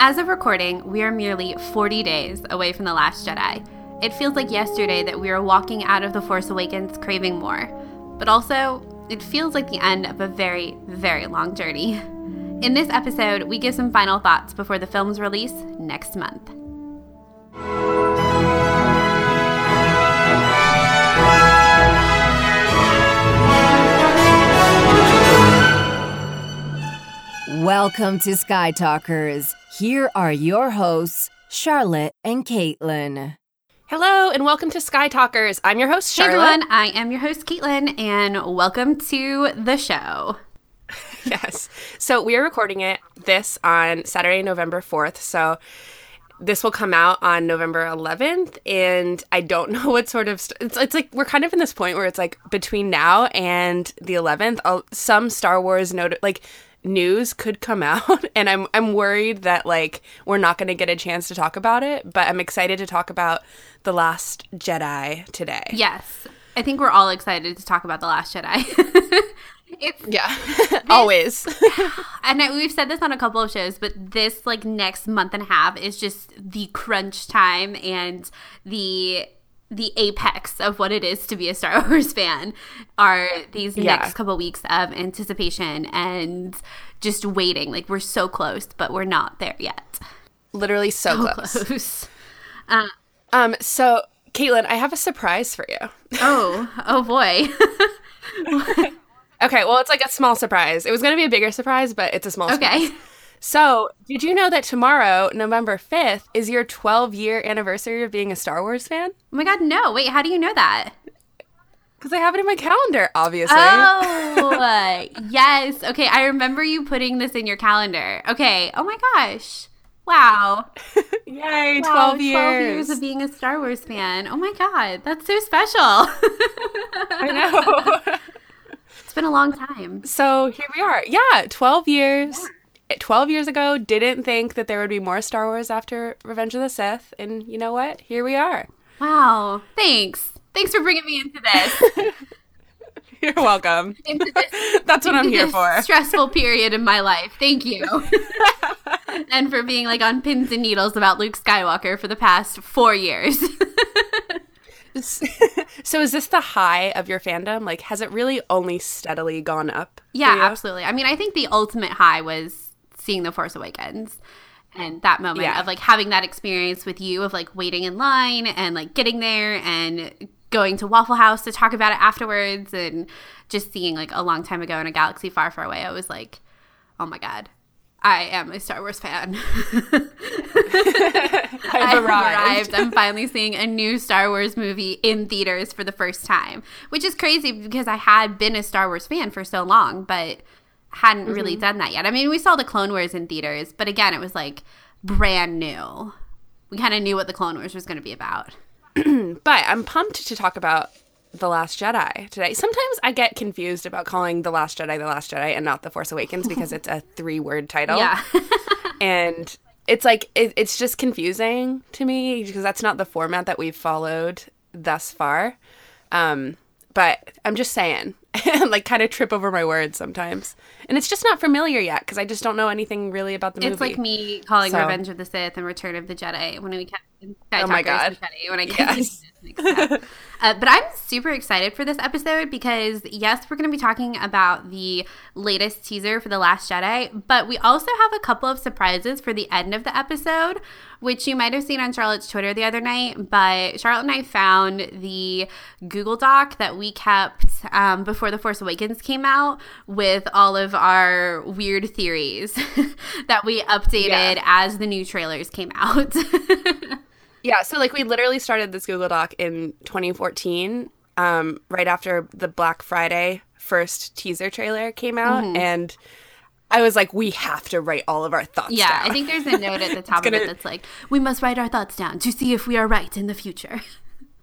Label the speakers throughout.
Speaker 1: As of recording, we are merely 40 days away from The Last Jedi. It feels like yesterday that we are walking out of The Force Awakens craving more, but also, it feels like the end of a very, very long journey. In this episode, we give some final thoughts before the film's release next month.
Speaker 2: Welcome to Sky Talkers. Here are your hosts, Charlotte and Caitlin.
Speaker 3: Hello and welcome to Sky Talkers. I'm your host,
Speaker 1: Hey
Speaker 3: Charlotte.
Speaker 1: everyone, I am your host, Caitlin, and welcome to the show.
Speaker 3: Yes. So we are recording it this on Saturday, November 4th. So this will come out on November 11th. And I don't know what sort of. St- it's, it's like we're kind of in this point where it's like between now and the 11th, uh, some Star Wars note like news could come out and I'm I'm worried that like we're not going to get a chance to talk about it, but I'm excited to talk about The Last Jedi today.
Speaker 1: Yes, I think we're all excited to talk about The Last Jedi. it's
Speaker 3: Yeah. Always.
Speaker 1: and I- we've said this on a couple of shows, but this like next month and a half is just the crunch time and the the apex of what it is to be a Star Wars fan are these
Speaker 3: Yeah.
Speaker 1: next couple weeks of anticipation and just waiting. Like we're so close, but we're not there yet.
Speaker 3: Literally so
Speaker 1: So
Speaker 3: close.
Speaker 1: close.
Speaker 3: Um, so Caitlin, I have a surprise for you.
Speaker 1: Oh, oh boy.
Speaker 3: Okay, well, it's like a small surprise. It was going to be a bigger surprise, but it's a small surprise. So, did you know that tomorrow, November 5th, is your 12 year anniversary of being a Star Wars fan?
Speaker 1: Oh my god, no. Wait, how do you know that?
Speaker 3: Because I have it in my calendar, obviously.
Speaker 1: Oh, yes. Okay, I remember you putting this in your calendar. Okay. Oh my gosh. Wow.
Speaker 3: Yay, 12
Speaker 1: Wow,
Speaker 3: years.
Speaker 1: 12 years of being a Star Wars fan. Oh my god, that's so special.
Speaker 3: I know.
Speaker 1: it's been a long time.
Speaker 3: so, here we are. Yeah, 12 years. 12 years ago, didn't think that there would be more Star Wars after Revenge of the Sith. And you know what? Here we are.
Speaker 1: Wow. Thanks. Thanks for bringing me into this.
Speaker 3: You're welcome.
Speaker 1: this
Speaker 3: That's what I'm here for.
Speaker 1: Stressful period in my life. Thank you. and for being like on pins and needles about Luke Skywalker for the past four years.
Speaker 3: so is this the high of your fandom? Like, has it really only steadily gone up?
Speaker 1: Yeah, absolutely. I mean, I think the ultimate high was seeing The Force Awakens and that moment
Speaker 3: Yeah.
Speaker 1: of like having that experience with you of like waiting in line and like getting there and going to Waffle House to talk about it afterwards and just seeing like a long time ago in a galaxy far, far away. I was like, oh my God. I am a Star Wars fan.
Speaker 3: I've arrived.
Speaker 1: I'm finally seeing a new Star Wars movie in theaters for the first time, which is crazy because I had been a Star Wars fan for so long, but hadn't really
Speaker 3: Mm-hmm.
Speaker 1: done that yet. I mean, we saw the Clone Wars in theaters, but again, it was like brand new. We kind of knew what the Clone Wars was going to be about.
Speaker 3: But I'm pumped to talk about The Last Jedi today. Sometimes I get confused about calling The Last Jedi The Last Jedi and not The Force Awakens because it's a three word title.
Speaker 1: Yeah.
Speaker 3: And it's like, it, it's just confusing to me because that's not the format that we've followed thus far. Um, but I'm just saying, like, kind of trip over my words sometimes. And it's just not familiar yet because I just don't know anything really about the movie.
Speaker 1: It's like me calling
Speaker 3: So-
Speaker 1: Revenge of the Sith and Return of the Jedi when we kept Sky
Speaker 3: Oh my God.
Speaker 1: When I
Speaker 3: Yes.
Speaker 1: Uh, but I'm super excited for this episode because yes, we're going to be talking about the latest teaser for the Last Jedi, but we also have a couple of surprises for the end of the episode, which you might have seen on Charlotte's Twitter the other night. But Charlotte and I found the Google Doc that we kept um, before the Force Awakens came out with all of our weird theories that we updated
Speaker 3: Yeah.
Speaker 1: as the new trailers came out.
Speaker 3: Yeah, so like we literally started this Google Doc in 2014, um, right after the Black Friday first teaser trailer came out,
Speaker 1: Mm-hmm.
Speaker 3: and I was like, we have to write all of our thoughts.
Speaker 1: Yeah,
Speaker 3: down.
Speaker 1: I think there's a note at the top of
Speaker 3: gonna-
Speaker 1: it that's like, we must write our thoughts down to see if we are right in the future.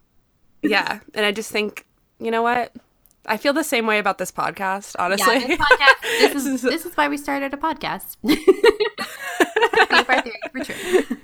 Speaker 3: yeah, and I just think, you know what? I feel the same way about this podcast, honestly.
Speaker 1: Yeah, this podcast, this is, this is why we started a podcast. See if our theories were true.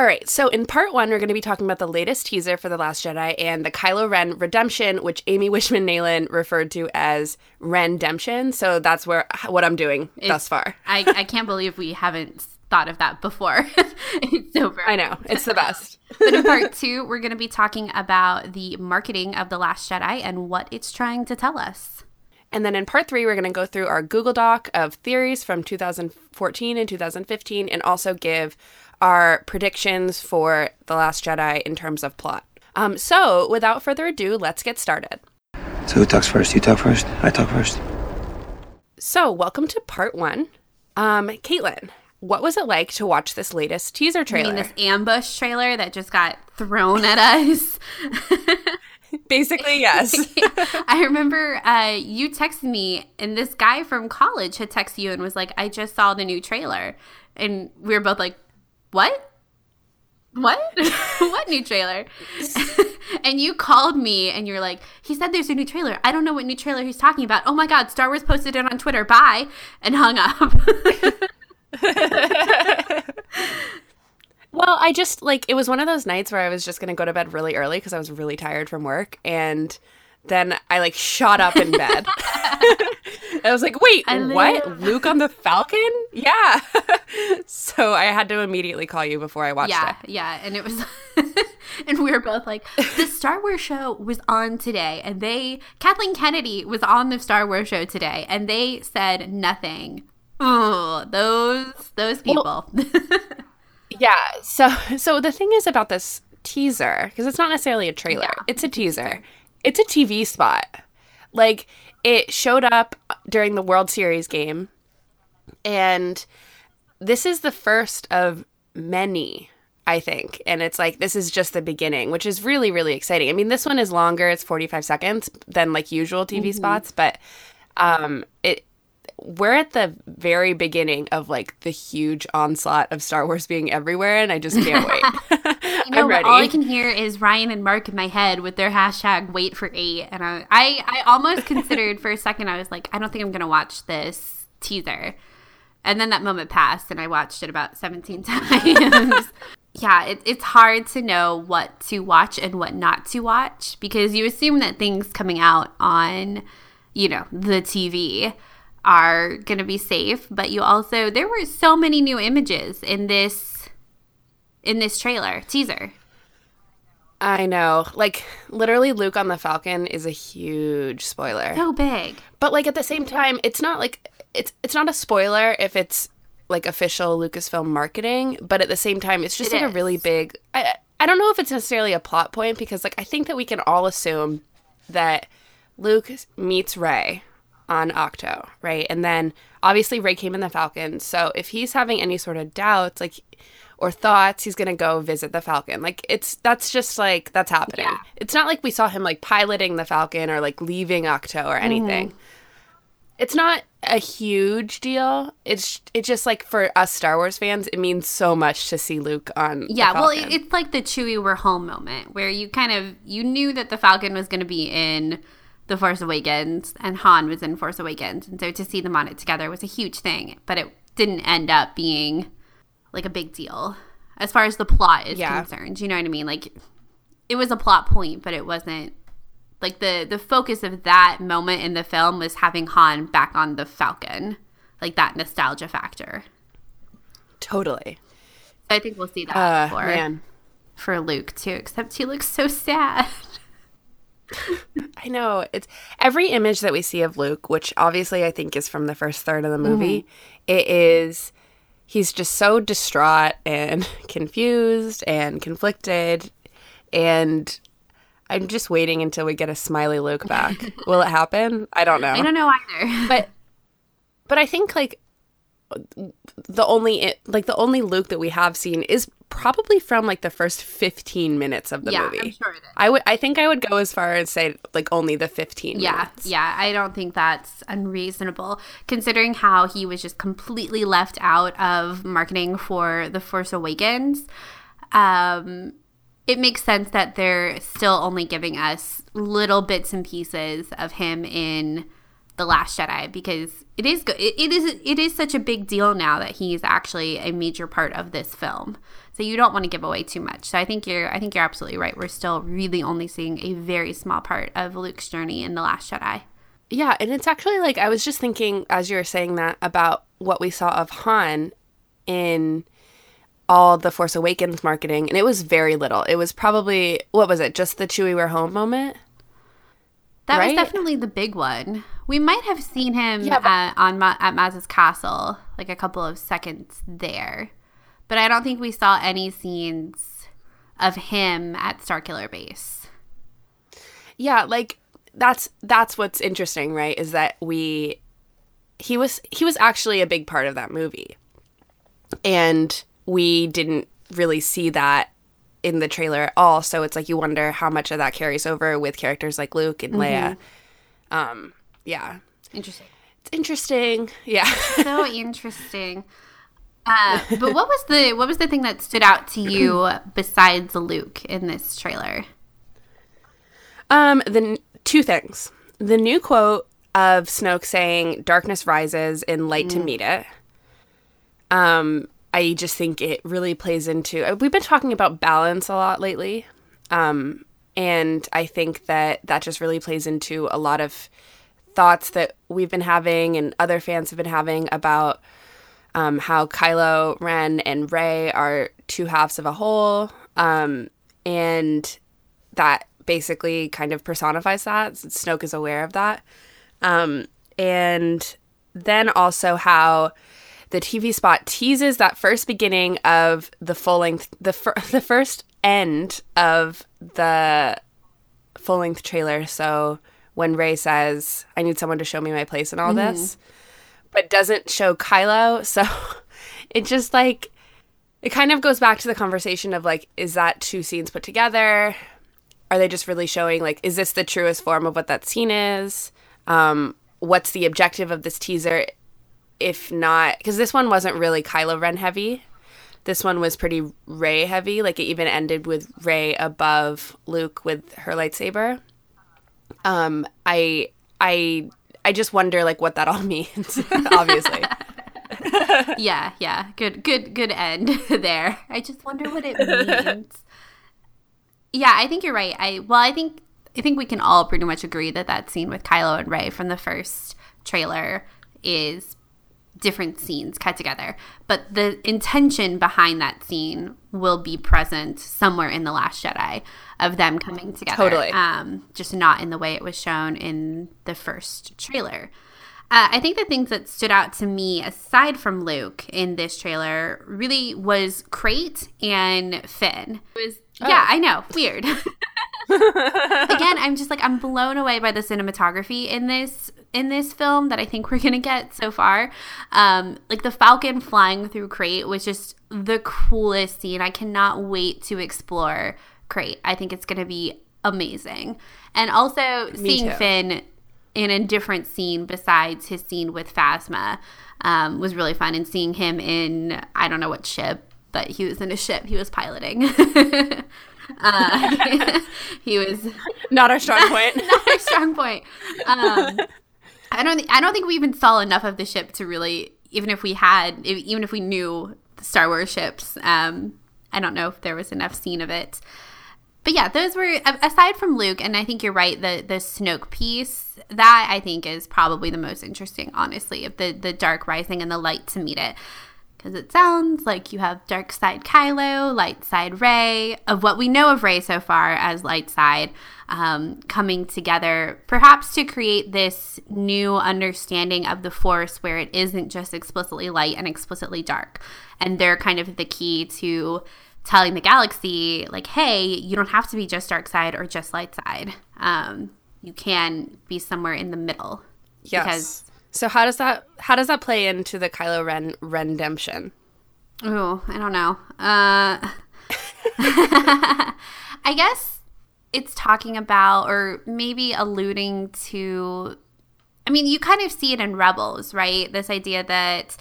Speaker 3: All right, so in part one, we're going to be talking about the latest teaser for The Last Jedi and the Kylo Ren redemption, which Amy Wishman Nayland referred to as Rendemption. So that's where what I'm doing thus far.
Speaker 1: I, I can't believe we haven't thought of that before. it's so
Speaker 3: I know. It's the best.
Speaker 1: but in part two, we're going to be talking about the marketing of The Last Jedi and what it's trying to tell us.
Speaker 3: And then in part three, we're going to go through our Google Doc of theories from 2014 and 2015 and also give our predictions for The Last Jedi in terms of plot. Um, so without further ado, let's get started.
Speaker 4: So who talks first? You talk first? I talk first?
Speaker 3: So, welcome to part one. Um, Caitlin, what was it like to watch this latest teaser
Speaker 1: I
Speaker 3: trailer?
Speaker 1: mean, this ambush trailer that just got thrown at us.
Speaker 3: Basically, yes.
Speaker 1: I remember uh, you texted me, and this guy from college had texted you and was like, I just saw the new trailer. And we were both like, What? What? what new trailer? and you called me and you're like, He said there's a new trailer. I don't know what new trailer he's talking about. Oh my God, Star Wars posted it on Twitter. Bye. And hung up.
Speaker 3: well, I just like it was one of those nights where I was just going to go to bed really early because I was really tired from work and then I like shot up in bed. I was like, "Wait,
Speaker 1: I
Speaker 3: what? Luke on the Falcon?" Yeah. so I had to immediately call you before I watched
Speaker 1: yeah,
Speaker 3: it.
Speaker 1: yeah. Yeah. And it was, and we were both like, the Star Wars show was on today, and they, Kathleen Kennedy was on the Star Wars show today, and they said nothing. Oh, those those people.
Speaker 3: Yeah. So so the thing is about this teaser because it's not necessarily a trailer.
Speaker 1: Yeah.
Speaker 3: It's a teaser. It's a TV spot. Like it showed up during the World Series game and this is the first of many I think. And it's like this is just the beginning, which is really really exciting. I mean, this one is longer. It's 45 seconds than like usual TV spots, but um it we're at the very beginning of like the huge onslaught of Star Wars being everywhere, and I just can't wait.
Speaker 1: Know,
Speaker 3: I'm ready.
Speaker 1: all I can hear is Ryan and Mark in my head with their hashtag wait for eight. And I, I, I almost considered for a second, I was like, I don't think I'm going to watch this teaser. And then that moment passed and I watched it about 17 times. yeah, it, it's hard to know what to watch and what not to watch because you assume that things coming out on, you know, the TV are going to be safe, but you also, there were so many new images in this in this trailer teaser.
Speaker 3: I know, like literally, Luke on the Falcon is a huge spoiler.
Speaker 1: So big.
Speaker 3: But like at the same time, it's not like it's it's not a spoiler if it's like official Lucasfilm marketing. But at the same time, it's just
Speaker 1: It
Speaker 3: like a really big. I I don't know if it's necessarily a plot point because like I think that we can all assume that Luke meets Rey on Ahch-To, right? And then obviously Rey came in the Falcon. So if he's having any sort of doubts, like or thoughts, he's gonna go visit the Falcon. Like it's that's just like that's happening.
Speaker 1: Yeah.
Speaker 3: It's not like we saw him like piloting the Falcon or like leaving Ahch-To or anything. Mm-hmm. It's not a huge deal. It's it's just like for us Star Wars fans, it means so much to see Luke on. the
Speaker 1: Yeah, well, it's like the Chewie we're home moment where you kind of you knew that the Falcon was going to be in the Force Awakens and Han was in Force Awakens, and so to see them on it together was a huge thing. But it didn't end up being like a big deal as far as the plot is
Speaker 3: Yeah.
Speaker 1: concerned. You know what I mean? Like it was a plot point, but it wasn't like the the focus of that moment in the film was having Han back on the Falcon, like that nostalgia factor.
Speaker 3: totally.
Speaker 1: I think we'll see that
Speaker 3: Uh,
Speaker 1: for
Speaker 3: man,
Speaker 1: for Luke too, except he looks so sad.
Speaker 3: I know it's every image that we see of Luke, which obviously I think is from the first third of the movie. it is he's just so distraught and confused and conflicted, and I'm just waiting until we get a smiley Luke back. Will it happen? I don't know.
Speaker 1: I don't know either.
Speaker 3: but but I think like the only like the only Luke that we have seen is probably from like the first 15 minutes of the
Speaker 1: Yeah,
Speaker 3: movie.
Speaker 1: I'm sure it is.
Speaker 3: I would I think I would go as far as say like only the 15
Speaker 1: yeah,
Speaker 3: minutes.
Speaker 1: yeah, I don't think that's unreasonable considering how he was just completely left out of marketing for The Force Awakens. Um it makes sense that they're still only giving us little bits and pieces of him in the Last Jedi because it is go- it, it is it is such a big deal now that he's actually a major part of this film. So you don't want to give away too much. So I think you're I think you're absolutely right. We're still really only seeing a very small part of Luke's journey in the Last Jedi.
Speaker 3: Yeah, and it's actually like I was just thinking as you were saying that about what we saw of Han in all the Force Awakens marketing, and it was very little. It was probably what was it? Just the Chewie we're home moment.
Speaker 1: That
Speaker 3: Right?
Speaker 1: was definitely the big one. We might have seen him
Speaker 3: Yeah, but-
Speaker 1: at, on Ma- at Maz's castle, like a couple of seconds there, but I don't think we saw any scenes of him at Starkiller Base.
Speaker 3: Yeah, like that's that's what's interesting, right? Is that we he was he was actually a big part of that movie. And we didn't really see that in the trailer at all, so it's like you wonder how much of that carries over with characters like Luke and Leia. Um yeah.
Speaker 1: Interesting.
Speaker 3: It's interesting. Yeah.
Speaker 1: So interesting. Uh, but what was the what was the thing that stood out to you besides Luke in this trailer?
Speaker 3: Um, the n- two things. The new quote of Snoke saying "Darkness rises and light to meet it." Um, I just think it really plays into. uh, We've been talking about balance a lot lately, um, and I think that that just really plays into a lot of thoughts that we've been having and other fans have been having about um, how Kylo Ren and Rey are two halves of a whole, um, and that basically kind of personifies that. Snoke is aware of that, um, and then also how the TV spot teases that first beginning of the full length, the fir- the first end of the full length trailer. So when Rey says, "I need someone to show me my place in all this," but doesn't show Kylo, so it just like it kind of goes back to the conversation of like, is that two scenes put together? Are they just really showing like, is this the truest form of what that scene is? Um, what's the objective of this teaser? If not, because this one wasn't really Kylo Ren heavy. This one was pretty Rey heavy. Like it even ended with Rey above Luke with her lightsaber. Um, I, I, I just wonder like what that all means. obviously,
Speaker 1: yeah, yeah. Good good good end there. I just wonder what it means. yeah, I think you're right. I well, I think I think we can all pretty much agree that that scene with Kylo and Rey from the first trailer is different scenes cut together. But the intention behind that scene will be present somewhere in the Last Jedi of them coming together.
Speaker 3: Totally.
Speaker 1: Um, just not in the way it was shown in the first trailer. Uh, I think the things that stood out to me, aside from Luke in this trailer, really was Crait and Finn. It was yeah, I know, weird. Again, I'm just like I'm blown away by the cinematography in this in this film that I think we're gonna get so far. Um, like the Falcon flying through Crait was just the coolest scene. I cannot wait to explore Crait. I think it's gonna be amazing, and also seeing
Speaker 3: too.
Speaker 1: Finn in a different scene besides his scene with Phasma um, was really fun. And seeing him in I don't know what ship, but he was in a ship he was piloting. uh, he was
Speaker 3: not our strong point.
Speaker 1: not a strong point. Um, I don't. Th- I don't think we even saw enough of the ship to really, even if we had, if, even if we knew the Star Wars ships. Um, I don't know if there was enough scene of it. But yeah, those were aside from Luke, and I think you're right. The the Snoke piece that I think is probably the most interesting, honestly, of the the dark rising and the light to meet it, because it sounds like you have dark side Kylo, light side Rey. Of what we know of Rey so far as light side, um, coming together, perhaps to create this new understanding of the Force, where it isn't just explicitly light and explicitly dark, and they're kind of the key to telling the galaxy like hey you don't have to be just dark side or just light side um, you can be somewhere in the middle
Speaker 3: Yes.
Speaker 1: Because-
Speaker 3: so how does that how does that play into the Kylo Ren redemption?
Speaker 1: oh i don't know uh, i guess it's talking about or maybe alluding to i mean you kind of see it in rebels right this idea that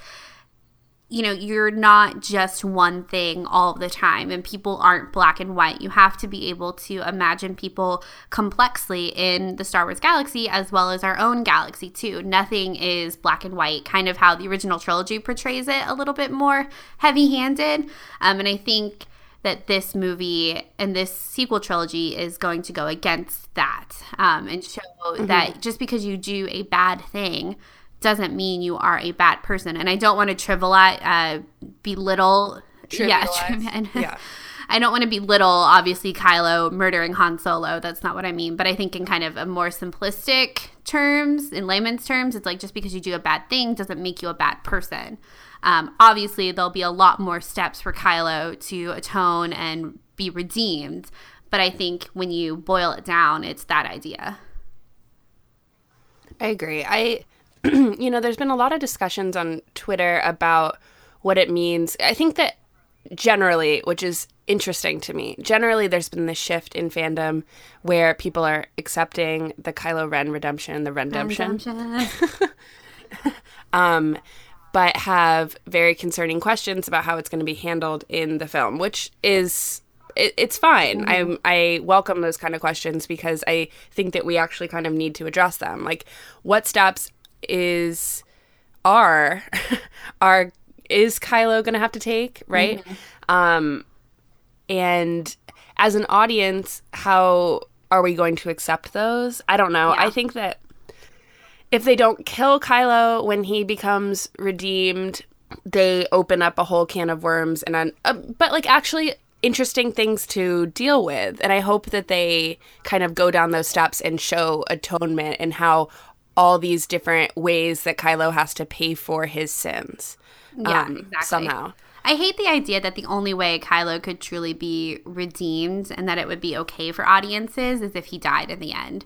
Speaker 1: you know, you're not just one thing all the time and people aren't black and white. You have to be able to imagine people complexly in the Star Wars galaxy as well as our own galaxy, too. Nothing is black and white, kind of how the original trilogy portrays it a little bit more heavy handed. Um, and I think that this movie and this sequel trilogy is going to go against that um, and show that just because you do a bad thing doesn't mean you are a bad person. And I don't want to trivialize, uh, belittle yeah,
Speaker 3: Trivialize.
Speaker 1: and
Speaker 3: Yeah.
Speaker 1: I don't want to belittle obviously Kylo murdering Han Solo. That's not what I mean. But I think in kind of a more simplistic terms, in layman's terms, it's like just because you do a bad thing doesn't make you a bad person. Um, obviously, there'll be a lot more steps for Kylo to atone and be redeemed. But I think when you boil it down, it's that idea.
Speaker 3: I agree. I, you know, there's been a lot of discussions on Twitter about what it means. I think that generally, which is interesting to me, generally there's been this shift in fandom where people are accepting the Kylo Ren redemption, the redemption, um, but have very concerning questions about how it's going to be handled in the film, which is it, it's fine. I I welcome those kind of questions because I think that we actually kind of need to address them. Like, what steps is are are is Kylo going to have to take, right? Um, and as an audience, how are we going to accept those? I don't know. I think that if they don't kill Kylo when he becomes redeemed, they open up a whole can of worms and un- uh, but like actually interesting things to deal with. And I hope that they kind of go down those steps and show atonement and how all these different ways that Kylo has to pay for his sins.
Speaker 1: Yeah,
Speaker 3: um,
Speaker 1: exactly.
Speaker 3: Somehow.
Speaker 1: I hate the idea that the only way Kylo could truly be redeemed and that it would be okay for audiences is if he died in the end.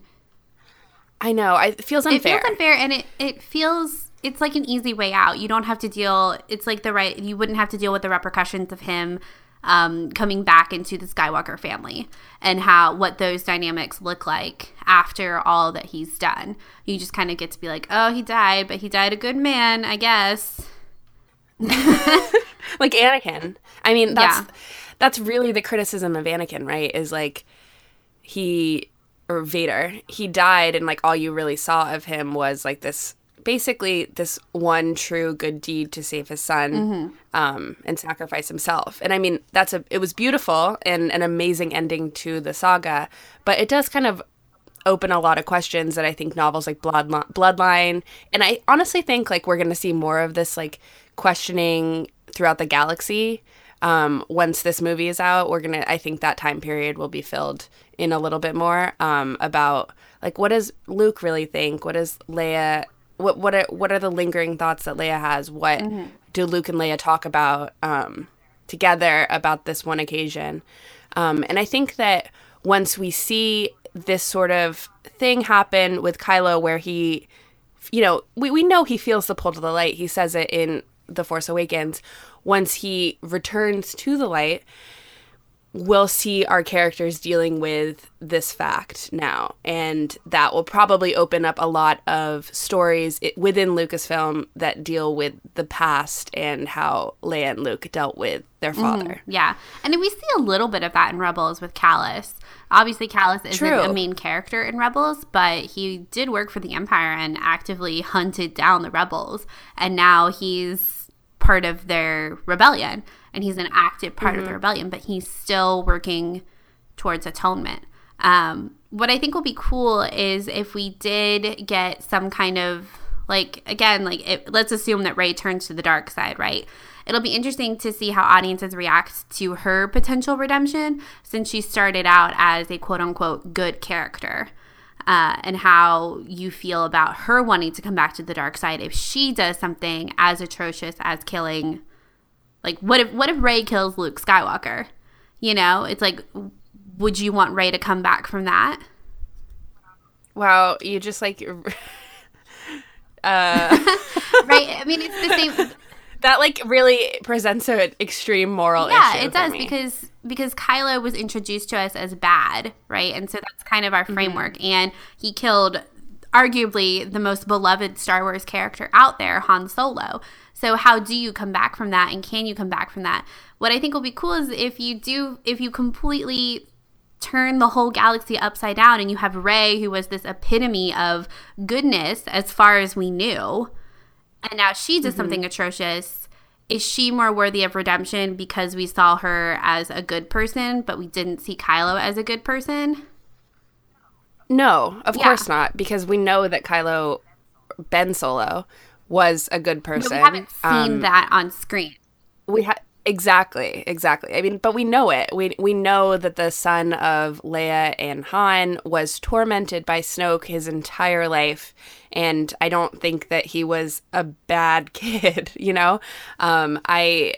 Speaker 3: I know. I, it feels unfair.
Speaker 1: It feels unfair and it, it feels it's like an easy way out. You don't have to deal it's like the right you wouldn't have to deal with the repercussions of him um, coming back into the Skywalker family and how what those dynamics look like after all that he's done. You just kind of get to be like, oh, he died, but he died a good man, I guess.
Speaker 3: like Anakin. I mean, that's
Speaker 1: Yeah.
Speaker 3: that's really the criticism of Anakin, right? Is like he or Vader, he died and like all you really saw of him was like this basically this one true good deed to save his son um, and sacrifice himself. And I mean, that's a it was beautiful and an amazing ending to the saga, but it does kind of open a lot of questions that I think novels like Bloodline, Bloodline and I honestly think like we're going to see more of this like questioning throughout the galaxy. Um, once this movie is out, we're gonna. I think that time period will be filled in a little bit more um, about like what does Luke really think? What does Leia? What what are what are the lingering thoughts that Leia has? What do Luke and Leia talk about um, together about this one occasion? Um, and I think that once we see this sort of thing happen with Kylo, where he, you know, we, we know he feels the pull to the light. He says it in The Force Awakens. Once he returns to the light, we'll see our characters dealing with this fact now. And that will probably open up a lot of stories within Lucasfilm that deal with the past and how Leia and Luke dealt with their mm-hmm. father.
Speaker 1: Yeah. And we see a little bit of that in Rebels with Kallus. Obviously, Kallus isn't
Speaker 3: True.
Speaker 1: a main character in Rebels, but he did work for the Empire and actively hunted down the rebels. And now he's part of their rebellion. And he's an active part of the rebellion, but he's still working towards atonement. Um, what I think will be cool is if we did get some kind of like again, like it, let's assume that Rey turns to the dark side, right? It'll be interesting to see how audiences react to her potential redemption since she started out as a quote unquote good character. Uh, and how you feel about her wanting to come back to the dark side if she does something as atrocious as killing like what if what if Rey kills Luke Skywalker? You know, it's like would you want Rey to come back from that?
Speaker 3: Wow, you just like
Speaker 1: Right? I mean, it's the same
Speaker 3: that like really presents an extreme moral issue.
Speaker 1: Yeah,
Speaker 3: issue.
Speaker 1: it does
Speaker 3: me.
Speaker 1: because because Kylo was introduced to us as bad, right? And so that's kind of our
Speaker 3: Mm-hmm.
Speaker 1: framework. And he killed arguably the most beloved Star Wars character out there, Han Solo. So how do you come back from that and can you come back from that? What I think will be cool is if you do if you completely turn the whole galaxy upside down and you have Rey who was this epitome of goodness as far as we knew and now she does something mm-hmm. atrocious is she more worthy of redemption because we saw her as a good person but we didn't see Kylo as a good person
Speaker 3: No, of
Speaker 1: Yeah.
Speaker 3: course not, because we know that Kylo Ben Solo was a good
Speaker 1: but
Speaker 3: person.
Speaker 1: we haven't seen
Speaker 3: Um,
Speaker 1: that on screen
Speaker 3: we have exactly, exactly. I mean, but we know it. We we know that the son of Leia and Han was tormented by Snoke his entire life, and I don't think that he was a bad kid. You know, um, I.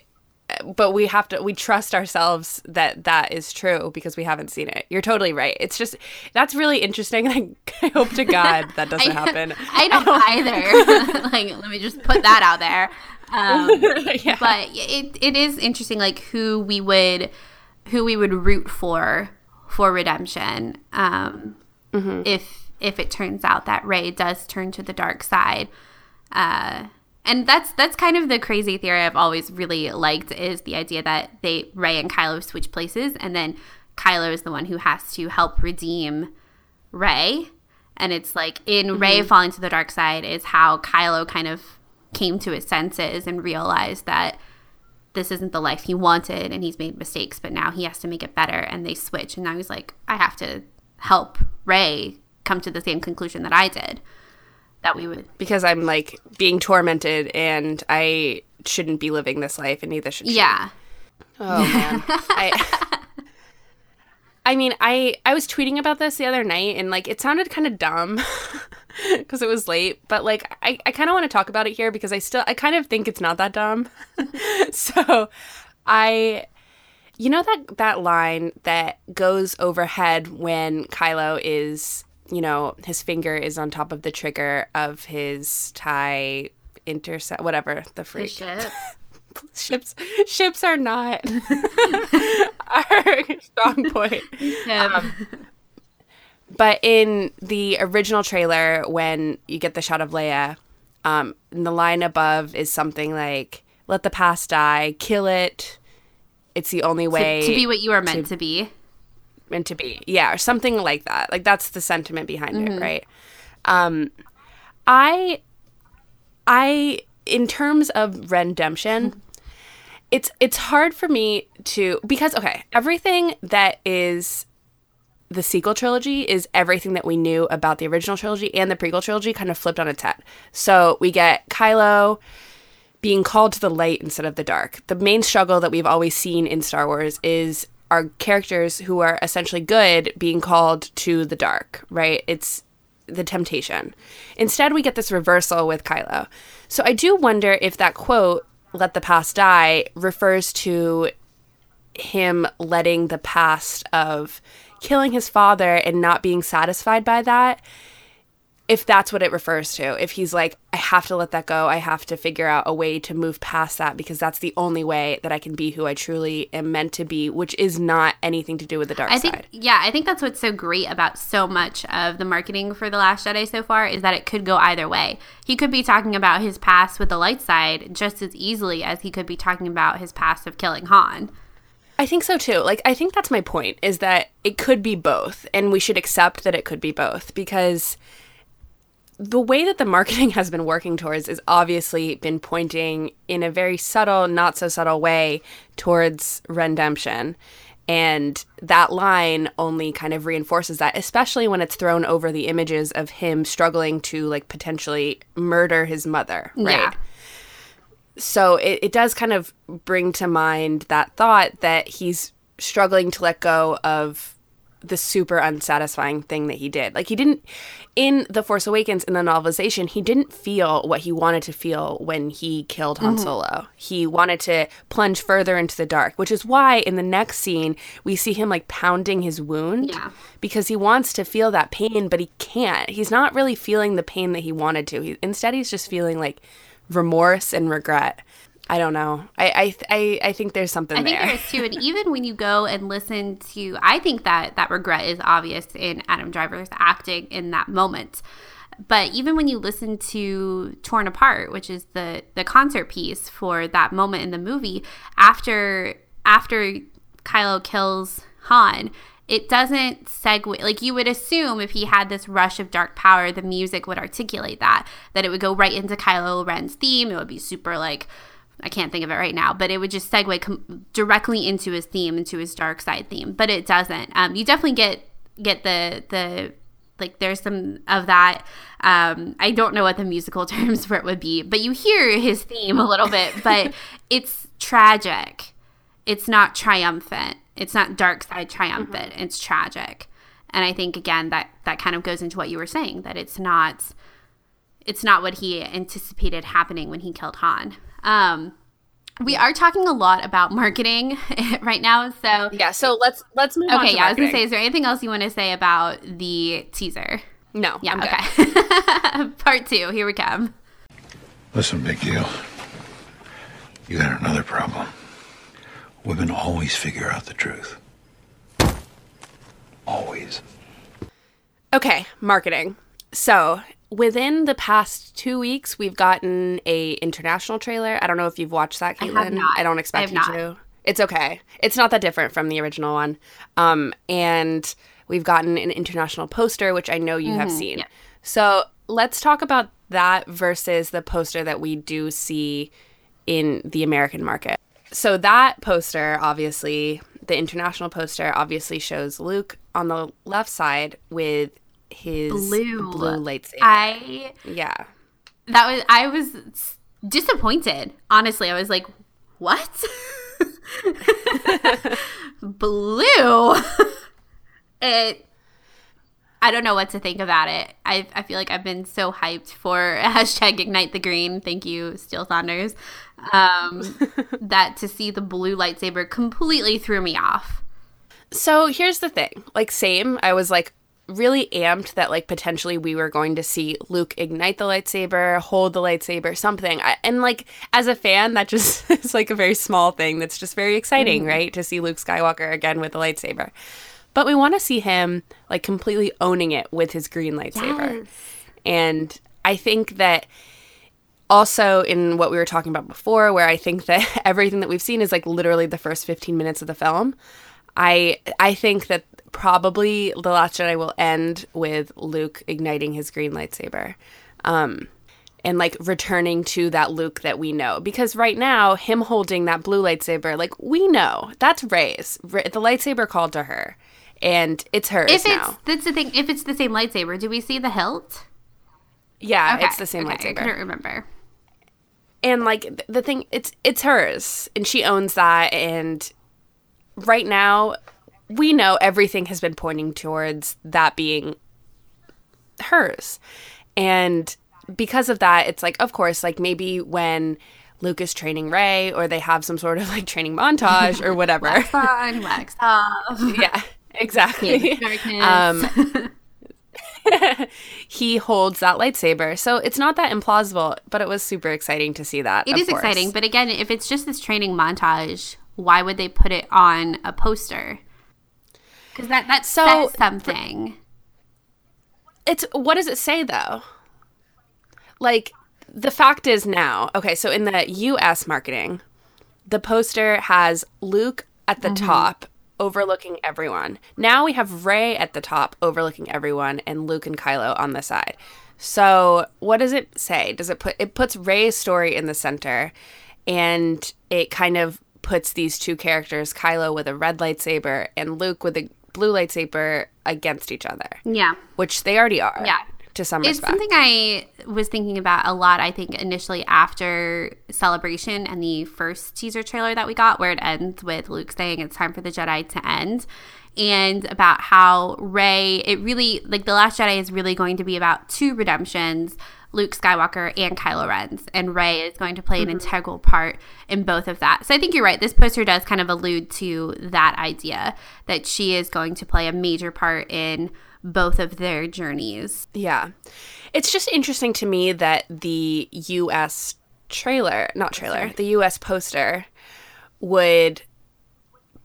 Speaker 3: But we have to. We trust ourselves that that is true because we haven't seen it. You're totally right. It's just that's really interesting. I, I hope to God that doesn't
Speaker 1: I,
Speaker 3: happen.
Speaker 1: I don't, either. like, let me just put that out there. Um,
Speaker 3: Yeah.
Speaker 1: But it it is interesting, like who we would who we would root for for redemption. Um, If if it turns out that Rey does turn to the dark side. Uh, and that's that's kind of the crazy theory I've always really liked is the idea that they Rey and Kylo switch places, and then Kylo is the one who has to help redeem Rey. And it's like in Rey mm-hmm. falling to the dark side is how Kylo kind of came to his senses and realized that this isn't the life he wanted and he's made mistakes, but now he has to make it better. And they switch. And now he's like, I have to help Rey come to the same conclusion that I did. That we would.
Speaker 3: because I'm like being tormented and I shouldn't be living this life and neither should she.
Speaker 1: Yeah.
Speaker 3: Oh man. I I mean, I I was tweeting about this the other night and like it sounded kind of dumb because it was late, but like I I kind of want to talk about it here because I still I kind of think it's not that dumb. so, I you know that that line that goes overhead when Kylo is, you know, his finger is on top of the trigger of his tie intercept whatever the freak
Speaker 1: ship.
Speaker 3: ships ships are not our strong point.
Speaker 1: Yeah.
Speaker 3: But in the original trailer, when you get the shot of Leia, um, the line above is something like "Let the past die, kill it. It's the only way
Speaker 1: to, to be what you are meant to, be.
Speaker 3: Meant to be." Yeah, or something like that. Like that's the sentiment behind it, right? Um, I, I, in terms of redemption, it's it's hard for me to because okay, everything that is the sequel trilogy is everything that we knew about the original trilogy and the prequel trilogy kind of flipped on its head. So we get Kylo being called to the light instead of the dark. The main struggle that we've always seen in Star Wars is our characters who are essentially good being called to the dark, right? It's the temptation. Instead, we get this reversal with Kylo. So I do wonder if that quote, let the past die, refers to him letting the past of killing his father and not being satisfied by that if that's what it refers to if he's like i have to let that go i have to figure out a way to move past that because that's the only way that i can be who i truly am meant to be which is not anything to do with the dark
Speaker 1: I
Speaker 3: side
Speaker 1: think, yeah, I think that's what's so great about so much of the marketing for The Last Jedi so far is that it could go either way. He could be talking about his past with the light side just as easily as he could be talking about his past of killing Han.
Speaker 3: I think so too. Like, I think that's my point is that it could be both, and we should accept that it could be both because the way that the marketing has been working towards is obviously been pointing in a very subtle, not so subtle way towards redemption. And that line only kind of reinforces that, especially when it's thrown over the images of him struggling to like potentially murder his mother, right?
Speaker 1: Yeah.
Speaker 3: so it, it does kind of bring to mind that thought that he's struggling to let go of the super unsatisfying thing that he did. Like he didn't in The Force Awakens in the novelization, he didn't feel what he wanted to feel when he killed Han mm-hmm. Solo. He wanted to plunge further into the dark, which is why in the next scene we see him like pounding his wound
Speaker 1: Yeah.
Speaker 3: because he wants to feel that pain, but he can't. He's not really feeling the pain that he wanted to. He, instead, he's just feeling like remorse and regret. I don't know. I I I, I think there's something
Speaker 1: I think
Speaker 3: there.
Speaker 1: there is too, and even when you go and listen to, I think that that regret is obvious in Adam Driver's acting in that moment. But even when you listen to "Torn Apart," which is the the concert piece for that moment in the movie, after after Kylo kills Han, it doesn't segue like you would assume if he had this rush of dark power, the music would articulate that that it would go right into Kylo Ren's theme. It would be super like I can't think of it right now, but it would just segue com- directly into his theme, into his dark side theme. But it doesn't. Um, you definitely get get the the like there's some of that. Um, I don't know what the musical terms for it would be, but you hear his theme a little bit. But it's tragic. It's not triumphant. It's not dark side triumphant. Mm-hmm. It's tragic. And I think again that that kind of goes into what you were saying that it's not it's not what he anticipated happening when he killed Han. Um, we are talking a lot about marketing right now, so
Speaker 3: yeah. So let's let's move
Speaker 1: okay,
Speaker 3: on.
Speaker 1: Okay,
Speaker 3: yeah.
Speaker 1: I was gonna say, is there anything else you want to say about the teaser?
Speaker 3: No.
Speaker 1: Yeah. okay. Part two. Here we come.
Speaker 5: Listen, big deal. You got another problem. Women always figure out the truth. Always.
Speaker 3: Okay, marketing. So within the past two weeks, we've gotten a international trailer. I don't know if you've watched that, Caitlin. I, I don't expect you not. to. It's okay. It's not that different from the original one. Um, and we've gotten an international poster, which I know you mm-hmm, have seen. Yeah. So let's talk about that versus the poster that we do see in the American market. So that poster, obviously, the international poster, obviously shows Luke on the left side with his blue, blue lightsaber.
Speaker 1: I
Speaker 3: yeah,
Speaker 1: that was I was disappointed. Honestly, I was like, "What? blue?" it. I don't know what to think about it. I, I feel like I've been so hyped for hashtag ignite the green. Thank you, Steel Thunders. Um, that to see the blue lightsaber completely threw me off.
Speaker 3: So here's the thing. Like, same. I was like, really amped that like potentially we were going to see Luke ignite the lightsaber, hold the lightsaber, something. I, and like as a fan, that just is like a very small thing that's just very exciting, mm right? To see Luke Skywalker again with the lightsaber. But we want to see him like completely owning it with his green lightsaber. Yes. And I think that also in what we were talking about before where I think that everything that we've seen is like literally the first 15 minutes of the film. I I think that probably the Last Jedi will end with Luke igniting his green lightsaber, um, and like returning to that Luke that we know. Because right now, him holding that blue lightsaber, like we know that's Rey's. the lightsaber called to her, and it's hers
Speaker 1: if
Speaker 3: now.
Speaker 1: It's, that's the thing. If it's the same lightsaber, do we see the hilt?
Speaker 3: Yeah, okay. it's the same
Speaker 1: okay,
Speaker 3: lightsaber.
Speaker 1: I couldn't remember.
Speaker 3: And like the thing, it's it's hers, and she owns that. And right now, we know everything has been pointing towards that being hers. And because of that, it's like, of course, like maybe when Luke is training Rey or they have some sort of like training montage or whatever.
Speaker 1: wax on, wax off.
Speaker 3: yeah, exactly. Um, he holds that lightsaber. So it's not that implausible, but it was super exciting to see that.
Speaker 1: It is course. exciting. But again, if it's just this training montage, why would they put it on a poster? Because that that so, says something.
Speaker 3: It's what does it say though? Like the fact is now, okay, so in the US marketing, the poster has Luke at the mm-hmm. top overlooking everyone. Now we have Rey at the top overlooking everyone and Luke and Kylo on the side. So, what does it say? Does it put it puts Rey's story in the center and it kind of puts these two characters, Kylo with a red lightsaber and Luke with a blue lightsaber against each other.
Speaker 1: Yeah.
Speaker 3: Which they already are.
Speaker 1: Yeah.
Speaker 3: To some
Speaker 1: it's
Speaker 3: respect.
Speaker 1: something I was thinking about a lot, I think, initially after Celebration and the first teaser trailer that we got, where it ends with Luke saying it's time for the Jedi to end. And about how Rey, it really, like, The Last Jedi is really going to be about two redemptions Luke Skywalker and Kylo Ren's, and Rey is going to play an mm-hmm. integral part in both of that. So I think you're right. This poster does kind of allude to that idea that she is going to play a major part in both of their journeys.
Speaker 3: Yeah. It's just interesting to me that the US trailer, not trailer, the US poster would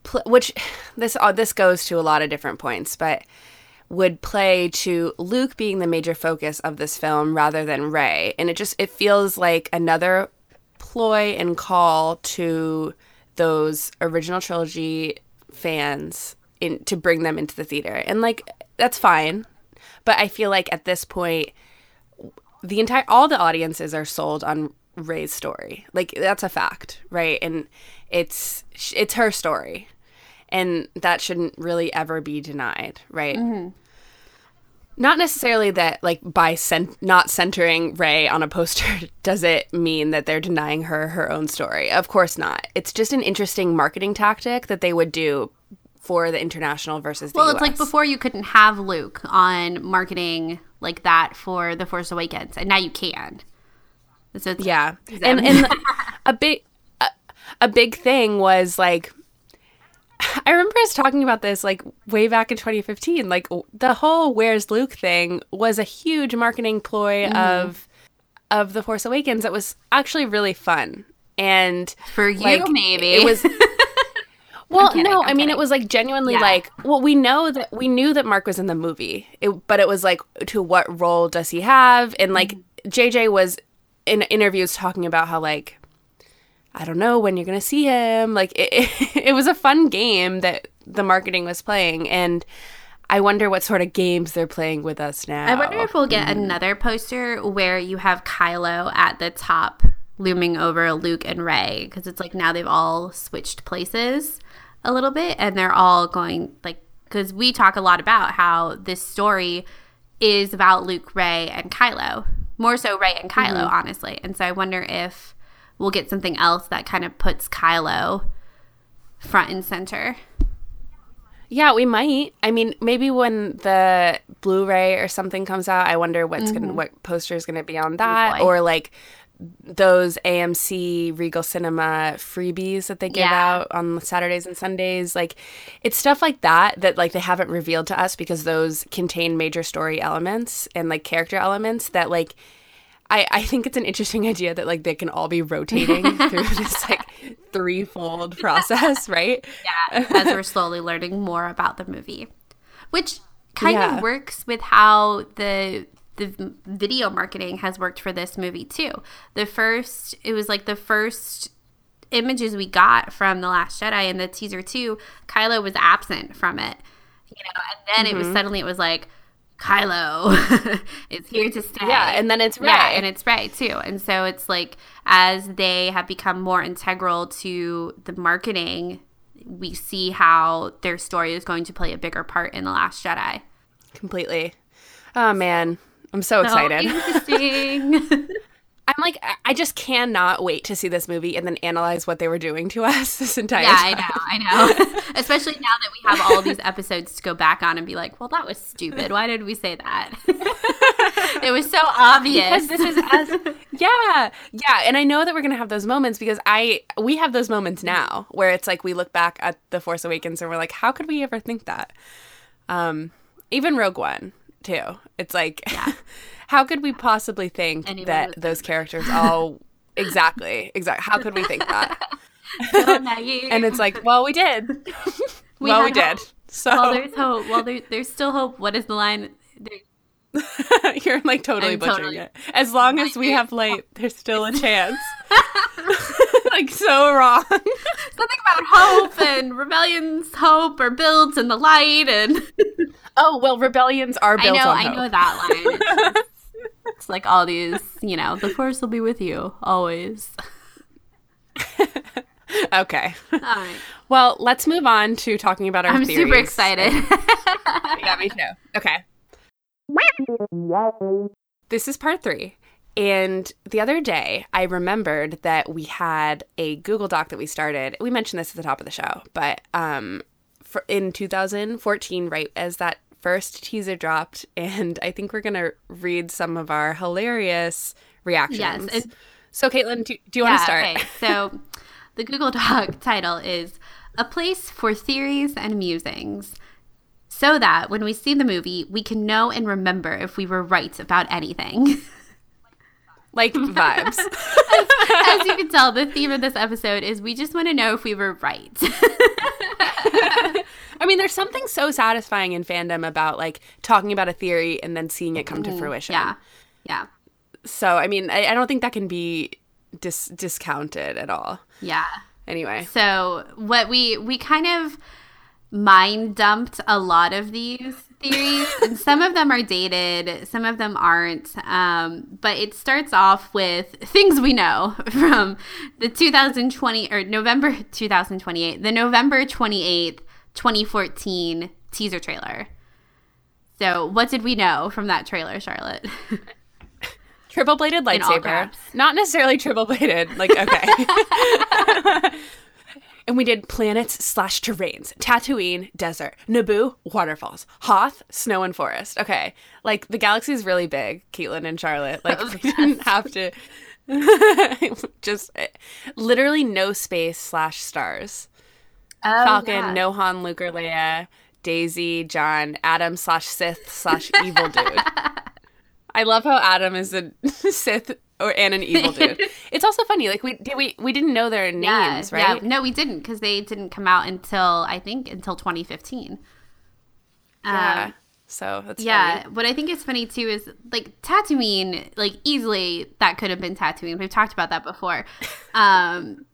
Speaker 3: pl- which this uh, this goes to a lot of different points, but would play to Luke being the major focus of this film rather than Rey. And it just it feels like another ploy and call to those original trilogy fans in to bring them into the theater. And like that's fine. But I feel like at this point the entire all the audiences are sold on Rey's story. Like that's a fact, right? And it's it's her story. And that shouldn't really ever be denied, right?
Speaker 1: Mm-hmm.
Speaker 3: Not necessarily that like by cent- not centering Rey on a poster does it mean that they're denying her her own story. Of course not. It's just an interesting marketing tactic that they would do for the international versus the
Speaker 1: Well,
Speaker 3: US.
Speaker 1: it's like before you couldn't have Luke on marketing like that for The Force Awakens, and now you can. So it's,
Speaker 3: Yeah, and and a big a, a big thing was like I remember us talking about this like way back in 2015. Like the whole "Where's Luke" thing was a huge marketing ploy of of the Force Awakens. That was actually really fun and
Speaker 1: for you,
Speaker 3: like,
Speaker 1: maybe
Speaker 3: it was. Well,
Speaker 1: kidding,
Speaker 3: no,
Speaker 1: I'm
Speaker 3: I mean
Speaker 1: kidding.
Speaker 3: it was like genuinely
Speaker 1: Yeah.
Speaker 3: like well we know that we knew that Mark was in the movie, it, but it was like to what role does he have? And like
Speaker 1: Mm-hmm.
Speaker 3: JJ was in interviews talking about how like I don't know when you're gonna see him. Like it, it, it was a fun game that the marketing was playing, and I wonder what sort of games they're playing with us now.
Speaker 1: I wonder if we'll get
Speaker 3: Mm-hmm.
Speaker 1: another poster where you have Kylo at the top looming over Luke and Rey because it's like now they've all switched places a little bit and they're all going like because we talk a lot about how this story is about Luke, Rey, and Kylo more so Rey and Kylo
Speaker 3: Mm-hmm.
Speaker 1: honestly, and so I wonder if we'll get something else that kind of puts Kylo front and center.
Speaker 3: Yeah, we might. I mean, maybe when the Blu-ray or something comes out, I wonder what's gonna mm-hmm. what poster is gonna be on that, or like those AMC Regal Cinema freebies that they give
Speaker 1: Yeah.
Speaker 3: out on Saturdays and Sundays. Like, it's stuff like that that like they haven't revealed to us because those contain major story elements and like character elements that like. I, I think it's an interesting idea that like they can all be rotating through this like threefold process, right?
Speaker 1: Yeah, as we're slowly learning more about the movie, which kind
Speaker 3: Yeah.
Speaker 1: of works with how the the video marketing has worked for this movie too. The first, it was like the first images we got from the Last Jedi and the teaser too. Kylo was absent from it, you know, and then it
Speaker 3: Mm-hmm.
Speaker 1: was suddenly it was like. Kylo is here to stay.
Speaker 3: Yeah, and then it's
Speaker 1: Yeah, and it's Rey too. And so it's like as they have become more integral to the marketing, we see how their story is going to play a bigger part in The Last Jedi.
Speaker 3: Completely. Oh man, I'm so excited.
Speaker 1: Oh, interesting.
Speaker 3: I'm like, I- just cannot wait to see this movie and then analyze what they were doing to us this entire
Speaker 1: yeah, I know, I know. Especially now that we have all these episodes to go back on and be like, well, that was stupid. Why did we say that? it was so obvious.
Speaker 3: Because this is as yeah, yeah, and I know that we're gonna have those moments because I we have those moments now where it's like we look back at the Force Awakens and we're like, how could we ever think that? Um, even Rogue One too. It's like, how could we possibly think
Speaker 1: Anyone
Speaker 3: that those characters all exactly, exactly? How could we think that? And it's like, well, we did.
Speaker 1: We
Speaker 3: well, we
Speaker 1: had
Speaker 3: did. So
Speaker 1: well, there's hope. Well, there, there's still hope. What is the line?
Speaker 3: You're like totally
Speaker 1: I'm
Speaker 3: butchering
Speaker 1: totally-
Speaker 3: it. As long as we have light, there's still a chance. like so wrong.
Speaker 1: something about hope and rebellion's hope are built in the light and
Speaker 3: Oh well, rebellions are
Speaker 1: I
Speaker 3: built
Speaker 1: know
Speaker 3: on
Speaker 1: I
Speaker 3: hope.
Speaker 1: know that line. It's, just- it's like all these, you know, the force will be with you always.
Speaker 3: Okay.
Speaker 1: All right.
Speaker 3: well, let's move on to talking about our
Speaker 1: I'm
Speaker 3: theories.
Speaker 1: super excited.
Speaker 3: yeah, me too. Okay. This is part three. And the other day, I remembered that we had a Google Doc that we started. We mentioned this at the top of the show, but um, in 2014, right as that first teaser dropped, and I think we're gonna read some of our hilarious reactions.
Speaker 1: Yes,
Speaker 3: so, Caitlin, do, do you want to start?
Speaker 1: Okay, so the Google Doc title is A Place for Theories and Musings. So that when we see the movie, we can know and remember if we were right about anything.
Speaker 3: Like vibes.
Speaker 1: As you can tell, the theme of this episode is we just want to know if we were right.
Speaker 3: I mean, there's something so satisfying in fandom about like talking about a theory and then seeing it come to fruition.
Speaker 1: yeah. Yeah.
Speaker 3: So, I mean, I, I don't think that can be dis- discounted at all.
Speaker 1: Yeah.
Speaker 3: Anyway,
Speaker 1: So what we we kind of mind dumped a lot of these theories, and some of them are dated, some of them aren't. Um, but it starts off with things we know from the 2020 or November 2028, the November 28th, 2014 teaser trailer. So, what did we know from that trailer, Charlotte?
Speaker 3: Triple bladed lightsaber. Not necessarily triple bladed. Like, okay. and we did planets slash terrains Tatooine, desert. Naboo, waterfalls. Hoth, snow and forest. Okay. Like, the galaxy is really big, Caitlin and Charlotte. Like, we didn't have to. just eh, literally no space slash stars. Falcon,
Speaker 1: yeah.
Speaker 3: no Han, Luke, or Leia, Daisy, John, Adam slash Sith slash evil dude. I love how Adam is a Sith or and an evil dude. it's also funny, like we did we we didn't know their
Speaker 1: Yeah,
Speaker 3: names, right?
Speaker 1: Yeah. No, we didn't because they didn't come out until I think until 2015.
Speaker 3: Yeah.
Speaker 1: Um,
Speaker 3: so that's
Speaker 1: yeah.
Speaker 3: funny.
Speaker 1: What I think is funny too is like Tatooine, like easily that could have been Tatooine. We've talked about that before. Um,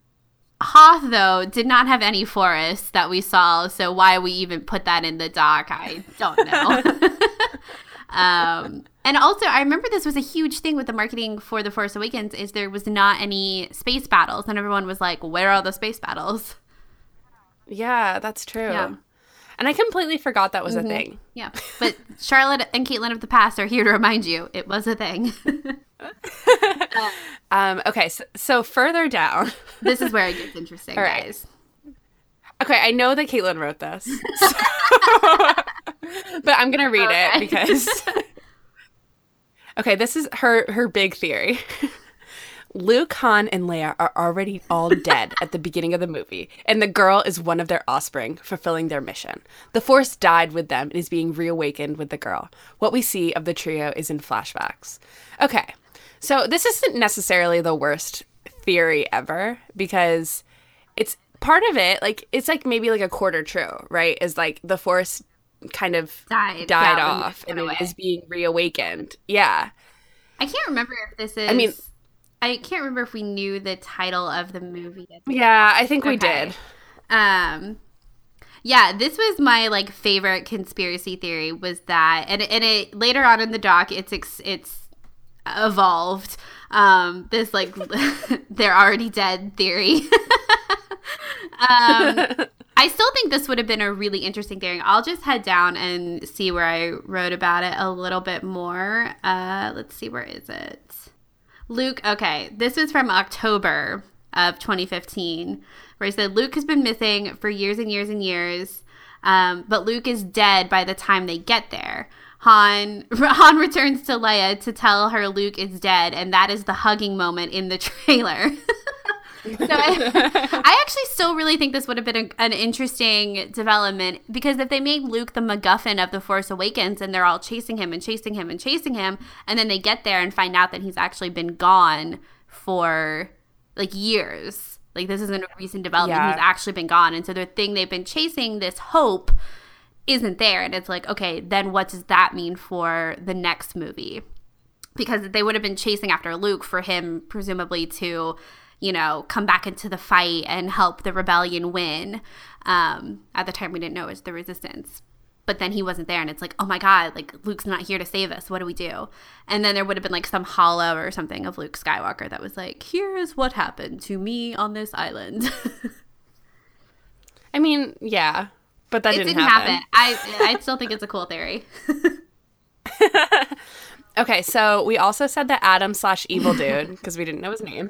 Speaker 1: Hoth though did not have any forests that we saw, so why we even put that in the doc, I don't know. um, and also, I remember this was a huge thing with the marketing for The Force Awakens is there was not any space battles, and everyone was like, "Where are all the space battles?"
Speaker 3: Yeah, that's true.
Speaker 1: Yeah. Mm-hmm.
Speaker 3: And I completely forgot that was a thing.
Speaker 1: Yeah, but Charlotte and Caitlin of the past are here to remind you it was a thing.
Speaker 3: Um, okay, so, so further down.
Speaker 1: this is where it gets interesting,
Speaker 3: All right.
Speaker 1: guys.
Speaker 3: Okay, I know that Caitlin wrote this, but I'm gonna read it because. okay, this is her her big theory. Luke, Han, and Leia are already all dead at the beginning of the movie, and the girl is one of their offspring, fulfilling their mission. The Force died with them and is being reawakened with the girl. What we see of the trio is in flashbacks. Okay, so this isn't necessarily the worst theory ever because it's part of it like it's like maybe like a quarter true right is like the force kind of
Speaker 1: Died,
Speaker 3: died
Speaker 1: yeah,
Speaker 3: off and
Speaker 1: went
Speaker 3: it
Speaker 1: away.
Speaker 3: is being reawakened yeah
Speaker 1: I can't remember if this is.
Speaker 3: I mean-
Speaker 1: I can't remember if we knew the title of the movie.
Speaker 3: Yeah i think we did
Speaker 1: Um, yeah, this was my like favorite conspiracy theory was that, and and it later on in the doc, it's ex, it's evolved. Um, this like they're already dead theory. um, I still think this would have been a really interesting theory. I'll just head down and see where I wrote about it a little bit more. Uh, let's see, where is it? Luke, okay, this was from October of 2015, where he said Luke has been missing for years and years and years, um, but Luke is dead by the time they get there. Han Han returns to Leia to tell her Luke is dead, and that is the hugging moment in the trailer. so I, I actually still really think this would have been a, an interesting development because if they made Luke the MacGuffin of the Force Awakens and they're all chasing him and chasing him and chasing him, and then they get there and find out that he's actually been gone for like years. Like this isn't a recent development.
Speaker 3: Yeah.
Speaker 1: He's actually been gone, and so the thing they've been chasing, this hope, isn't there. And it's like, okay, then what does that mean for the next movie? because they would have been chasing after Luke for him, presumably to, you know, come back into the fight and help the rebellion win. Um, at the time, we didn't know it was the resistance. But then he wasn't there, and it's like, oh my God, like Luke's not here to save us. What do we do? And then there would have been like some hollow or something of Luke Skywalker that was like, here is what happened to me on this island.
Speaker 3: i mean yeah but that
Speaker 1: it
Speaker 3: didn't,
Speaker 1: didn't
Speaker 3: happen.
Speaker 1: happen. I I still think it's a cool theory.
Speaker 3: okay so we also said that adam slash evil dude because we didn't know his name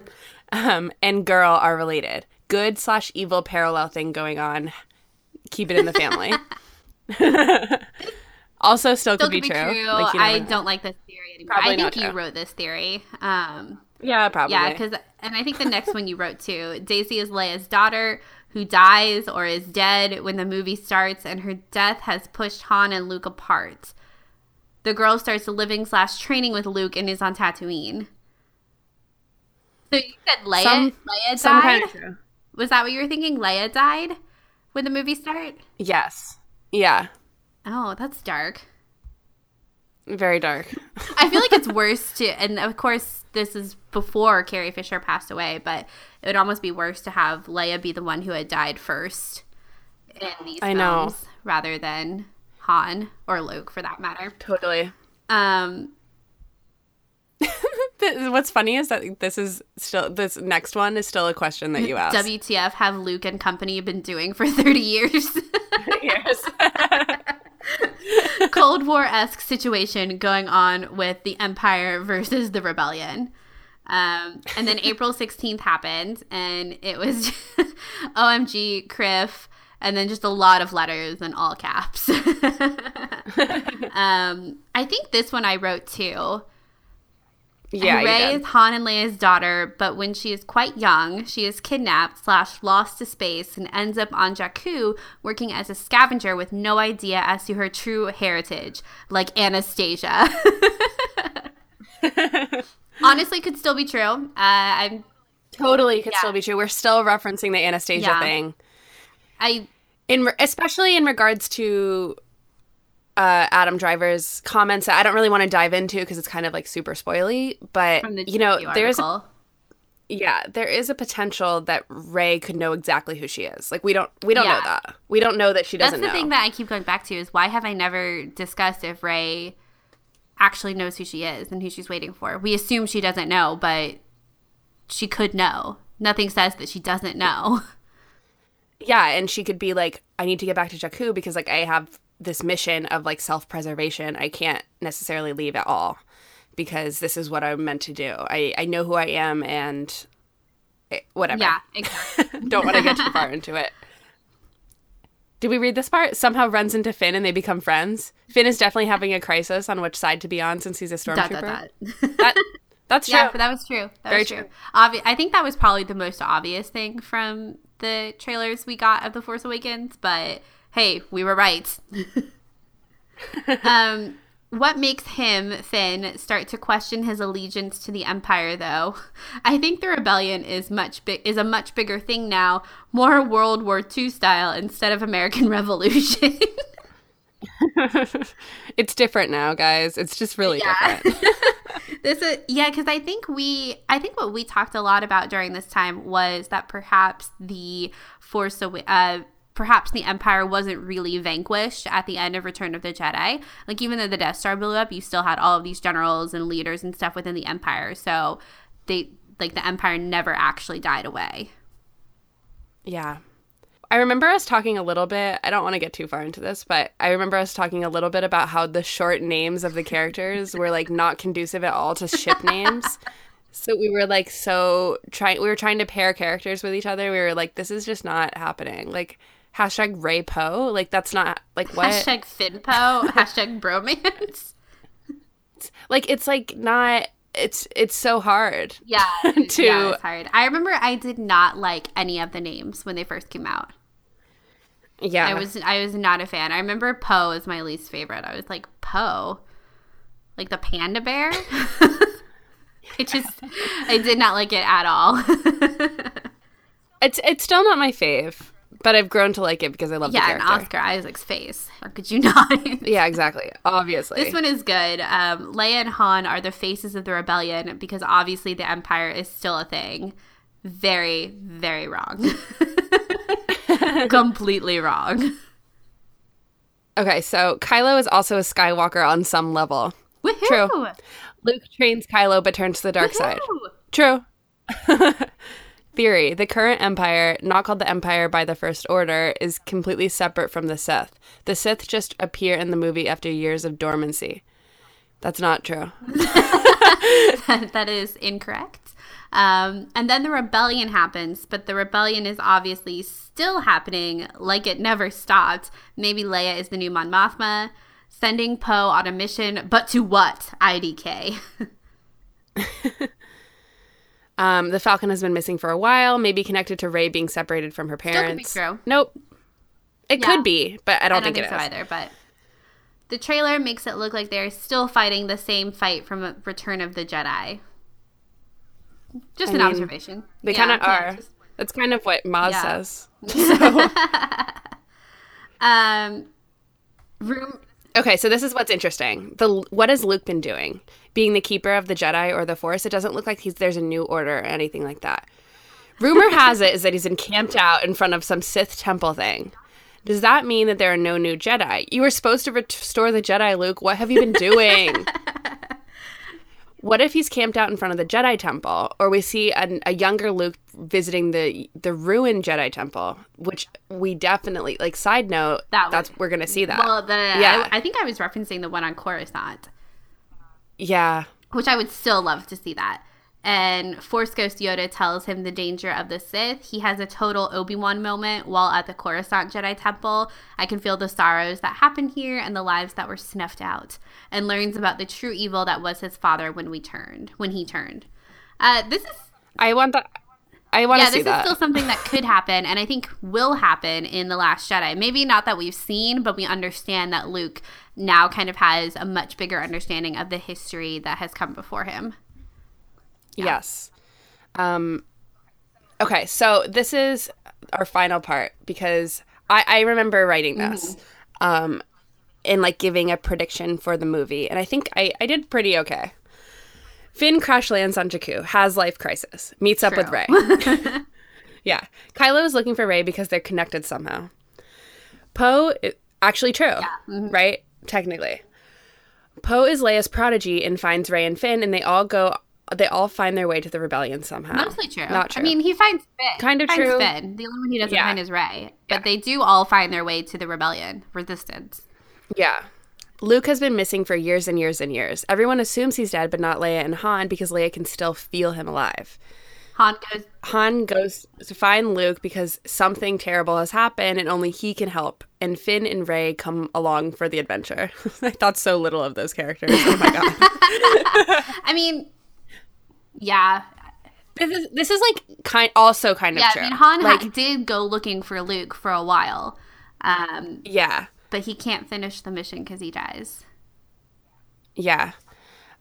Speaker 3: um, and girl are related good slash evil parallel thing going on keep it in the family also still,
Speaker 1: Still
Speaker 3: could be,
Speaker 1: could be
Speaker 3: true,
Speaker 1: true.
Speaker 3: Like,
Speaker 1: I
Speaker 3: know.
Speaker 1: don't like this theory anymore.
Speaker 3: Probably
Speaker 1: I think you wrote this theory. Um,
Speaker 3: yeah probably
Speaker 1: Yeah, because and I think the next one you wrote too. Daisy is Leia's daughter who dies or is dead when the movie starts, and her death has pushed Han and Luke apart. The girl starts living slash training with Luke and is on Tatooine. So you said Leia,
Speaker 3: Some-
Speaker 1: Leia died.
Speaker 3: kind of true.
Speaker 1: Was that what you were thinking? Leia died when the movie start?
Speaker 3: yes yeah
Speaker 1: Oh, that's dark.
Speaker 3: very dark
Speaker 1: I feel like it's worse to, and of course, this is before Carrie Fisher passed away, but it would almost be worse to have Leia be the one who had died first in these
Speaker 3: I know.
Speaker 1: films rather than Han or Luke, for that matter.
Speaker 3: totally
Speaker 1: Um,
Speaker 3: What's funny is that this is still this next one is still a question that you asked.
Speaker 1: WTF have Luke and company been doing for thirty years?
Speaker 3: Years.
Speaker 1: Cold War esque situation going on with the Empire versus the Rebellion. Um, and then April 16th happened, and it was OMG, Criff, and then just a lot of letters in all caps. um, I think this one I wrote too.
Speaker 3: Yeah, Rey
Speaker 1: is Han and Leia's daughter, but when she is quite young, she is kidnapped slash lost to space and ends up on Jakku working as a scavenger with no idea as to her true heritage, like Anastasia. Honestly, could still be true. Uh, I'm
Speaker 3: totally could
Speaker 1: Yeah.
Speaker 3: still be true. We're still referencing the Anastasia
Speaker 1: Yeah.
Speaker 3: thing.
Speaker 1: I
Speaker 3: in especially in regards to uh, Adam Driver's comments that I don't really want to dive into because it's kind of like super spoily. But
Speaker 1: the
Speaker 3: you know,
Speaker 1: GQ
Speaker 3: there's
Speaker 1: article.
Speaker 3: yeah, there is a potential that Rey could know exactly who she is. Like we don't we don't
Speaker 1: Yeah.
Speaker 3: know that. We don't know that she doesn't That's
Speaker 1: the
Speaker 3: know.
Speaker 1: thing that I keep going back to is why have I never discussed if Rey actually knows who she is and who she's waiting for? We assume she doesn't know, but she could know. Nothing says that she doesn't know.
Speaker 3: yeah, and she could be like, I need to get back to Jakku because like I have this mission of like self preservation. I can't necessarily leave at all because this is what I'm meant to do. I I know who I am and eh, whatever.
Speaker 1: Yeah, exactly.
Speaker 3: don't want to get too far into it. Did we read this part? Somehow runs into Finn and they become friends. Finn is definitely having a crisis on which side to be on since he's a stormtrooper. That that's true.
Speaker 1: Yeah, but that was true. That
Speaker 3: Very
Speaker 1: was true.
Speaker 3: true.
Speaker 1: Obvi- I think that was probably the most obvious thing from the trailers we got of The Force Awakens, but hey, we were right. um, what makes him, Finn, start to question his allegiance to the Empire, though? I think the rebellion is much big is a much bigger thing now, more World War II style instead of American Revolution.
Speaker 3: it's different now, guys. It's just really
Speaker 1: Yeah.
Speaker 3: different.
Speaker 1: This is yeah, because I think we I think what we talked a lot about during this time was that perhaps the Force Awa- uh perhaps the Empire wasn't really vanquished at the end of Return of the Jedi. Like even though the Death Star blew up, you still had all of these generals and leaders and stuff within the Empire. So they like the Empire never actually died away.
Speaker 3: Yeah. I remember us talking a little bit. I don't want to get too far into this, but I remember us talking a little bit about how the short names of the characters were like not conducive at all to ship names. So we were like so trying we were trying to pair characters with each other. We were like this is just not happening. Like hashtag Rey Poe. Like that's not like what
Speaker 1: Hashtag Finpo, hashtag bromance.
Speaker 3: like it's like not it's it's so hard.
Speaker 1: Yeah,
Speaker 3: To-
Speaker 1: yeah, it's hard. I remember I did not like any of the names when they first came out.
Speaker 3: Yeah.
Speaker 1: I was I was not a fan. I remember Poe is my least favorite. I was like Poe, like the panda bear. it just I did not like it at all.
Speaker 3: it's it's still not my fave, but I've grown to like it because I love
Speaker 1: yeah,
Speaker 3: the
Speaker 1: and. Oscar Isaac's face. How could you not?
Speaker 3: Yeah, exactly. Obviously.
Speaker 1: This one is good. Um, Leia and Han are the faces of the rebellion because obviously the Empire is still a thing. Very, very wrong. Completely wrong.
Speaker 3: Okay, so Kylo is also a Skywalker on some level.
Speaker 1: Woohoo!
Speaker 3: True. Luke trains Kylo but turns to the dark side. True. Theory The current Empire, not called the Empire by the First Order, is completely separate from the Sith. The Sith just appear in the movie after years of dormancy. That's not true.
Speaker 1: that is incorrect. Um, and then the rebellion happens, but the rebellion is obviously still happening, like it never stopped. Maybe Leia is the new Mon Mothma, sending Poe on a mission, but to what? IDK.
Speaker 3: Um, the Falcon has been missing for a while, maybe connected to Rey being separated from her parents.
Speaker 1: true.
Speaker 3: Nope. It
Speaker 1: Yeah.
Speaker 3: could be, but I don't,
Speaker 1: I don't
Speaker 3: think,
Speaker 1: think, so
Speaker 3: it is.
Speaker 1: either, but the trailer makes it look like they're still fighting the same fight from Return of the Jedi. Just
Speaker 3: I
Speaker 1: an
Speaker 3: mean,
Speaker 1: observation.
Speaker 3: They
Speaker 1: Yeah,
Speaker 3: kind of are.
Speaker 1: just-
Speaker 3: That's kind of what Maz
Speaker 1: Yeah.
Speaker 3: says. So.
Speaker 1: um, room.
Speaker 3: Okay, so this is what's interesting. The what has Luke been doing? Being the keeper of the Jedi or the Force? It doesn't look like he's there's a new order or anything like that. Rumor has it is that he's encamped out in front of some Sith temple thing. Does that mean that there are no new Jedi? You were supposed to restore the Jedi, Luke. What have you been doing? what if he's camped out in front of the Jedi Temple, or we see an, a younger Luke visiting the the ruined Jedi Temple, which we definitely like. Side note,
Speaker 1: That
Speaker 3: that's
Speaker 1: would-
Speaker 3: we're gonna see that.
Speaker 1: Well, the
Speaker 3: Yeah.
Speaker 1: I, I think I was referencing the one on Coruscant,
Speaker 3: yeah,
Speaker 1: which I would still love to see that. And Force Ghost Yoda tells him the danger of the Sith. He has a total Obi Wan moment while at the Coruscant Jedi Temple. I can feel the sorrows that happened here and the lives that were snuffed out, and learns about the true evil that was his father when we turned. When he turned, uh, this is
Speaker 3: I want that. I want to
Speaker 1: yeah, this
Speaker 3: that.
Speaker 1: is still something that could happen, and I think will happen in the Last Jedi. Maybe not that we've seen, but we understand that Luke now kind of has a much bigger understanding of the history that has come before him.
Speaker 3: Yes. Um, okay, so this is our final part because I, I remember writing this um, and like giving a prediction for the movie, and I think I, I did pretty okay. Finn crash lands on Jakku, has life crisis, meets up with
Speaker 1: True.
Speaker 3: Rey. yeah, Kylo is looking for Rey because they're connected somehow. Poe, actually true, right? Technically, Poe is Leia's prodigy and finds Rey and Finn, and they all go. They all find their way to the rebellion somehow.
Speaker 1: Mostly true.
Speaker 3: Not true.
Speaker 1: I mean, he finds Finn.
Speaker 3: Kinda
Speaker 1: finds
Speaker 3: true.
Speaker 1: Finn. The only one he doesn't
Speaker 3: Yeah.
Speaker 1: find is Rey. But
Speaker 3: Yeah.
Speaker 1: they do all find their way to the rebellion, resistance.
Speaker 3: Yeah. Luke has been missing for years and years and years. Everyone assumes he's dead, but not Leia and Han because Leia can still feel him alive.
Speaker 1: Han goes,
Speaker 3: Han goes to find Luke because something terrible has happened and only he can help. And Finn and Rey come along for the adventure. I thought so little of those characters. Oh my god.
Speaker 1: I mean, yeah.
Speaker 3: this is this is like kind also kind of
Speaker 1: Yeah,
Speaker 3: true.
Speaker 1: I mean, Han ha-
Speaker 3: like
Speaker 1: did go looking for Luke for a while. Um,
Speaker 3: yeah.
Speaker 1: but he can't finish the mission because he dies.
Speaker 3: Yeah.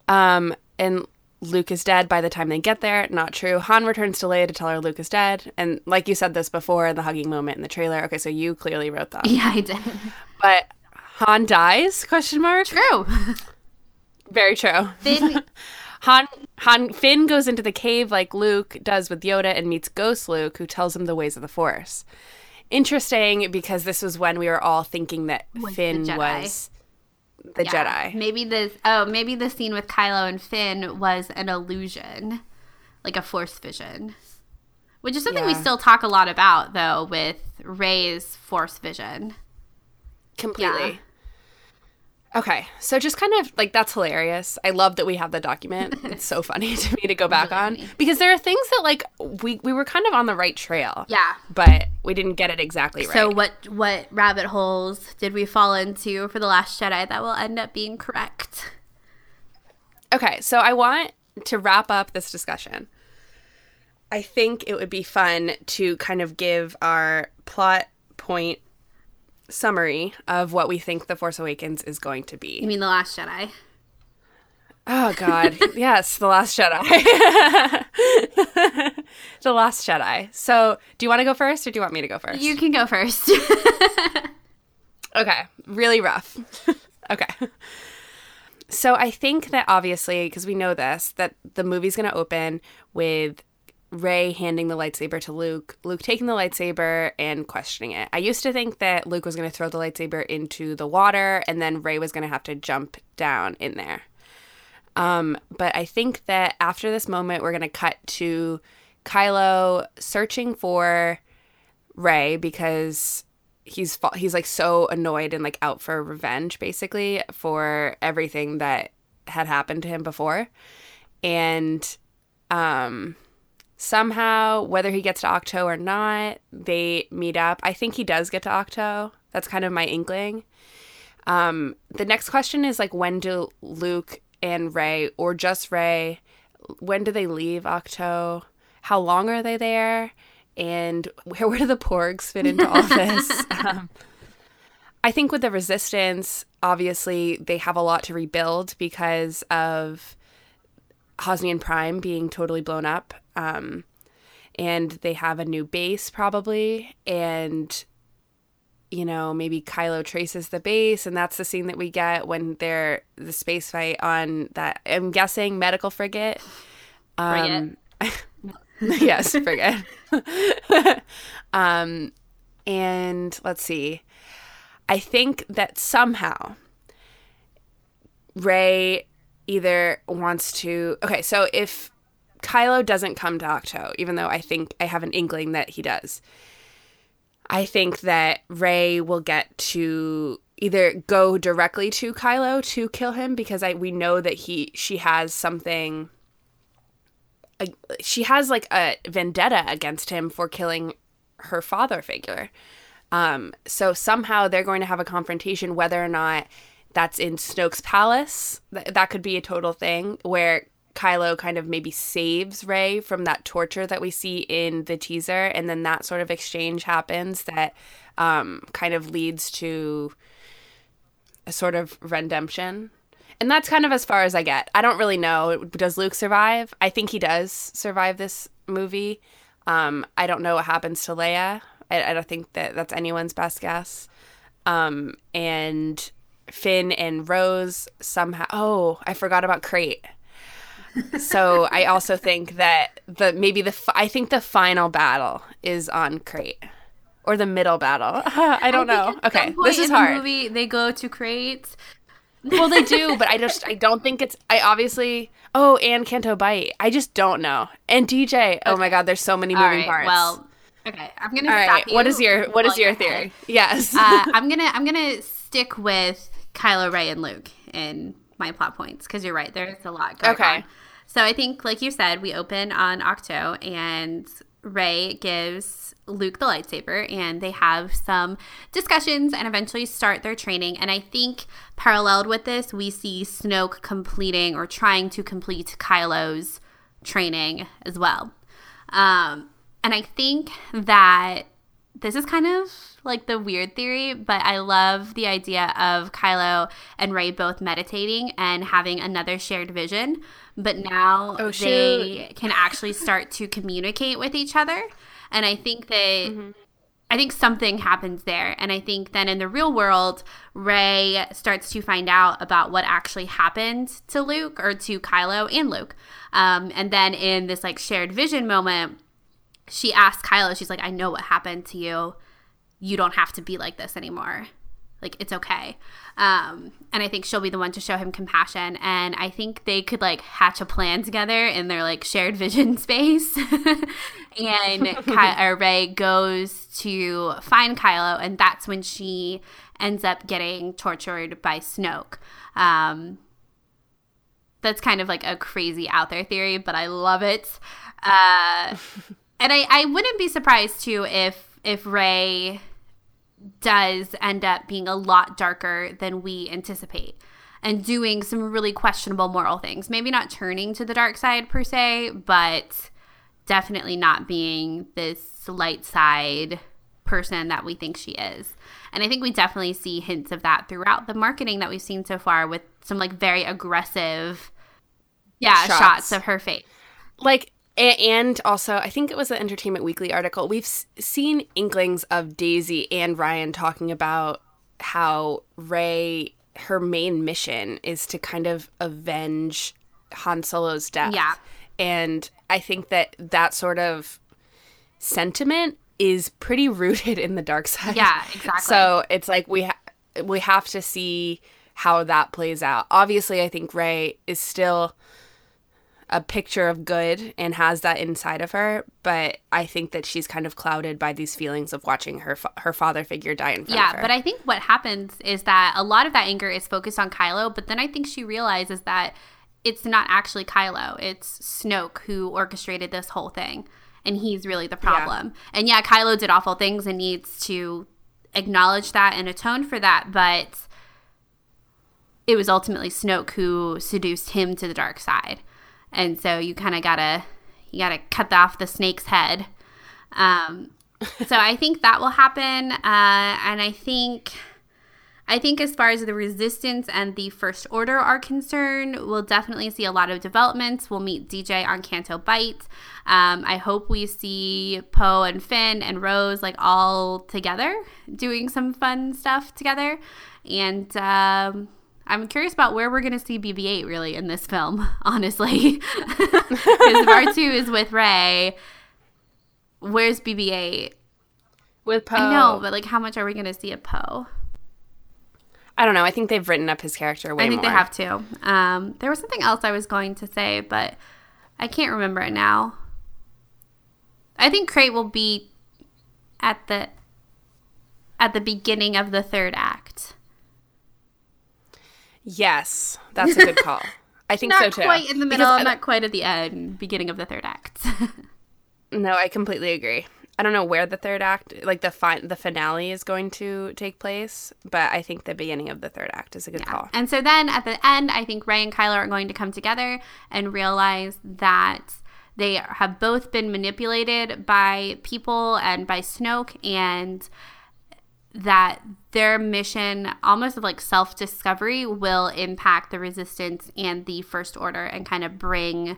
Speaker 3: Um, and Luke is dead by the time they get there. Not true. Han returns to Leia to tell her Luke is dead. And like you said this before in the hugging moment in the trailer. Okay, so you clearly wrote that.
Speaker 1: Yeah, I did.
Speaker 3: But Han dies? Question mark.
Speaker 1: True.
Speaker 3: Very true.
Speaker 1: Finn,
Speaker 3: Han Han Finn goes into the cave like Luke does with Yoda and meets Ghost Luke, who tells him the ways of the Force. Interesting because this was when we were all thinking that
Speaker 1: the
Speaker 3: Finn
Speaker 1: Jedi.
Speaker 3: was the
Speaker 1: yeah.
Speaker 3: Jedi.
Speaker 1: Maybe this. Oh, maybe the scene with Kylo and Finn was an illusion, like a Force vision, which is something we still talk a lot about, though, with Rey's Force vision.
Speaker 3: completely. Okay, so just kind of like that's hilarious. I love that we have the document. It's so funny to me to go back
Speaker 1: Really
Speaker 3: on
Speaker 1: funny.
Speaker 3: because there are things that like we we were kind of on the right trail.
Speaker 1: Yeah.
Speaker 3: But we didn't get it exactly right.
Speaker 1: So what what rabbit holes did we fall into for the Last Jedi that will end up being correct?
Speaker 3: Okay, so I want to wrap up this discussion. I think it would be fun to kind of give our plot point summary of what we think The Force Awakens is going to be.
Speaker 1: You mean the Last Jedi?
Speaker 3: Oh, God. yes, The Last Jedi. the Last Jedi. So, do you want to go first or do you want me to go first?
Speaker 1: You can go first.
Speaker 3: Okay, really rough. okay. So I think that obviously, because we know this, that the movie's going to open with Rey handing the lightsaber to Luke, Luke taking the lightsaber and questioning it. I used to think that Luke was going to throw the lightsaber into the water and then Rey was going to have to jump down in there. Um, but I think that after this moment, we're going to cut to Kylo searching for Rey because he's he's like so annoyed and like out for revenge basically for everything that had happened to him before and um somehow whether he gets to Ahch-To or not they meet up. I think he does get to Ahch-To. That's kind of my inkling. Um the next question is like when do luke and rey or just rey when do they leave Ahch-To? How long are they there? And where, where do the porgs fit into all this? Um, i think with the resistance obviously they have a lot to rebuild because of Hosnian Prime being totally blown up. Um, and they have a new base probably. And, you know, maybe Kylo traces the base. And that's the scene that we get when they're the space fight on that, I'm guessing, medical frigate. Um, yes, frigate. um, and let's see. I think that somehow Ray either wants to. Okay, so if Kylo doesn't come to Ahch-To, even though I think I have an inkling that he does, I think that Rey will get to either go directly to Kylo to kill him because I we know that he she has something she has like a vendetta against him for killing her father figure. Um, so somehow they're going to have a confrontation, whether or not that's in Snoke's palace. Th- that could be a total thing where Kylo kind of maybe saves Rey from that torture that we see in the teaser, and then that sort of exchange happens that um, kind of leads to a sort of redemption. And that's kind of as far as I get. I don't really know. Does Luke survive? I think he does survive this movie. Um, I don't know what happens to Leia. I, I don't think that that's anyone's best guess. Um, and Finn and Rose somehow. Oh, I forgot about Crait. So I also think that the maybe the I think the final battle is on Crait or the middle battle. I don't
Speaker 1: I
Speaker 3: know. Okay, this is
Speaker 1: in the
Speaker 3: hard.
Speaker 1: movie, they go to Crait.
Speaker 3: well, they do, but I just I don't think it's. I obviously. Oh, and Canto Bight. I just don't know. And DJ. Oh my God, there's so many
Speaker 1: All
Speaker 3: moving
Speaker 1: right.
Speaker 3: parts.
Speaker 1: Well, okay. I'm gonna
Speaker 3: all
Speaker 1: stop
Speaker 3: right.
Speaker 1: you.
Speaker 3: What is your What is your theory?
Speaker 1: ahead.
Speaker 3: Yes.
Speaker 1: uh, I'm gonna I'm gonna stick with Kylo Rey and Luke in my plot points because you're right. There's a lot going
Speaker 3: Okay.
Speaker 1: on. So I think, like you said, we open on Ahch-To and Rey gives Luke the lightsaber, and they have some discussions and eventually start their training. And I think paralleled with this, we see Snoke completing or trying to complete Kylo's training as well. Um, and I think that this is kind of like the weird theory, but I love the idea of Kylo and Rey both meditating and having another shared vision. But now
Speaker 3: Oh,
Speaker 1: they can actually start to communicate with each other. And I think that I think something happens there. And I think then in the real world, Rey starts to find out about what actually happened to Luke or to Kylo and Luke. Um, and then in this like shared vision moment, she asks Kylo, she's like, I know what happened to you. You don't have to be like this anymore. Like, it's okay. Um, and I think she'll be the one to show him compassion. And I think they could like hatch a plan together in their like shared vision space. and Ky- or Rey goes to find Kylo, and that's when she ends up getting tortured by Snoke. Um, that's kind of like a crazy out there theory, but I love it. Uh, and I, I wouldn't be surprised too if if Rey does end up being a lot darker than we anticipate and doing some really questionable moral things. Maybe not turning to the dark side per se, but definitely not being this light side person that we think she is. And I think we definitely see hints of that throughout the marketing that we've seen so far with some like very aggressive yeah,
Speaker 3: Shots.
Speaker 1: shots, of her face.
Speaker 3: like and also i think it was an entertainment weekly article we've s- seen inklings of daisy and rian talking about how rey her main mission is to kind of avenge han solo's death
Speaker 1: Yeah.
Speaker 3: and i think that that sort of sentiment is pretty rooted in the dark side
Speaker 1: Yeah, exactly.
Speaker 3: so it's like we ha- we have to see how that plays out obviously i think rey is still a picture of good and has that inside of her but i think that she's kind of clouded by these feelings of watching her fa- her father figure die in front of
Speaker 1: Yeah,
Speaker 3: her
Speaker 1: but I think what happens is that a lot of that anger is focused on Kylo, but then I think she realizes that it's not actually Kylo, it's Snoke who orchestrated this whole thing, and he's really the problem. And yeah, Kylo did awful things and needs to acknowledge that and atone for that, but it was ultimately Snoke who seduced him to the dark side. And so you kind of gotta you gotta cut off the snake's head. Um, so I think that will happen, uh, and I think I think as far as the resistance and the first order are concerned, we'll definitely see a lot of developments. We'll meet DJ on Canto Bight. Um, I hope we see Poe and Finn and Rose like all together doing some fun stuff together. And um, I'm curious about where we're going to see BB-8 really in this film, honestly, because R2 is with Rey. Where's BB-8?
Speaker 3: with Poe
Speaker 1: I know, but like, how much are we going to see of Poe?
Speaker 3: I don't know. I think they've written up his character way
Speaker 1: I think
Speaker 3: more.
Speaker 1: they have to. Um, there was something else I was going to say, but I can't remember it now. I think Crait will be at the at the beginning of the third act.
Speaker 3: Yes, that's a good call. I think
Speaker 1: Not
Speaker 3: so too.
Speaker 1: quite in the middle, not quite at the end, beginning of the third act.
Speaker 3: No, I completely agree. I don't know where the third act, like the fi- the finale, is going to take place, but I think the beginning of the third act is a good call.
Speaker 1: And so then at the end, I think Rey and Kylo are going to come together and realize that they have both been manipulated by people and by Snoke, and that their mission, almost of like self discovery, will impact the Resistance and the First Order and kind of bring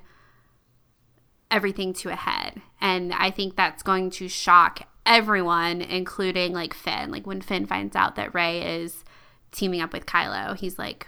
Speaker 1: everything to a head. And I think that's going to shock everyone, including like Finn. Like when Finn finds out that Rey is teaming up with Kylo, he's like,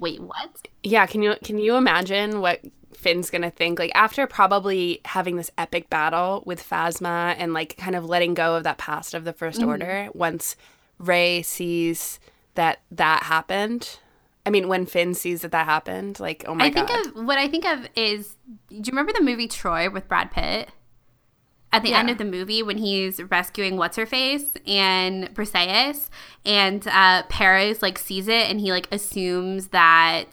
Speaker 1: "Wait, what?"
Speaker 3: Yeah, can you can you imagine what Finn's gonna think? Like after probably having this epic battle with Phasma and like kind of letting go of that past of the 1st
Speaker 1: Mm-hmm.
Speaker 3: Order, once Rey sees that that happened. I mean, when Finn sees that that happened, like oh my
Speaker 1: I
Speaker 3: god, I
Speaker 1: think of what I think of is do you remember the movie Troy with Brad Pitt? At the end of the movie, when he's rescuing what's her face and Briseis, and uh, Paris like sees it, and he like assumes that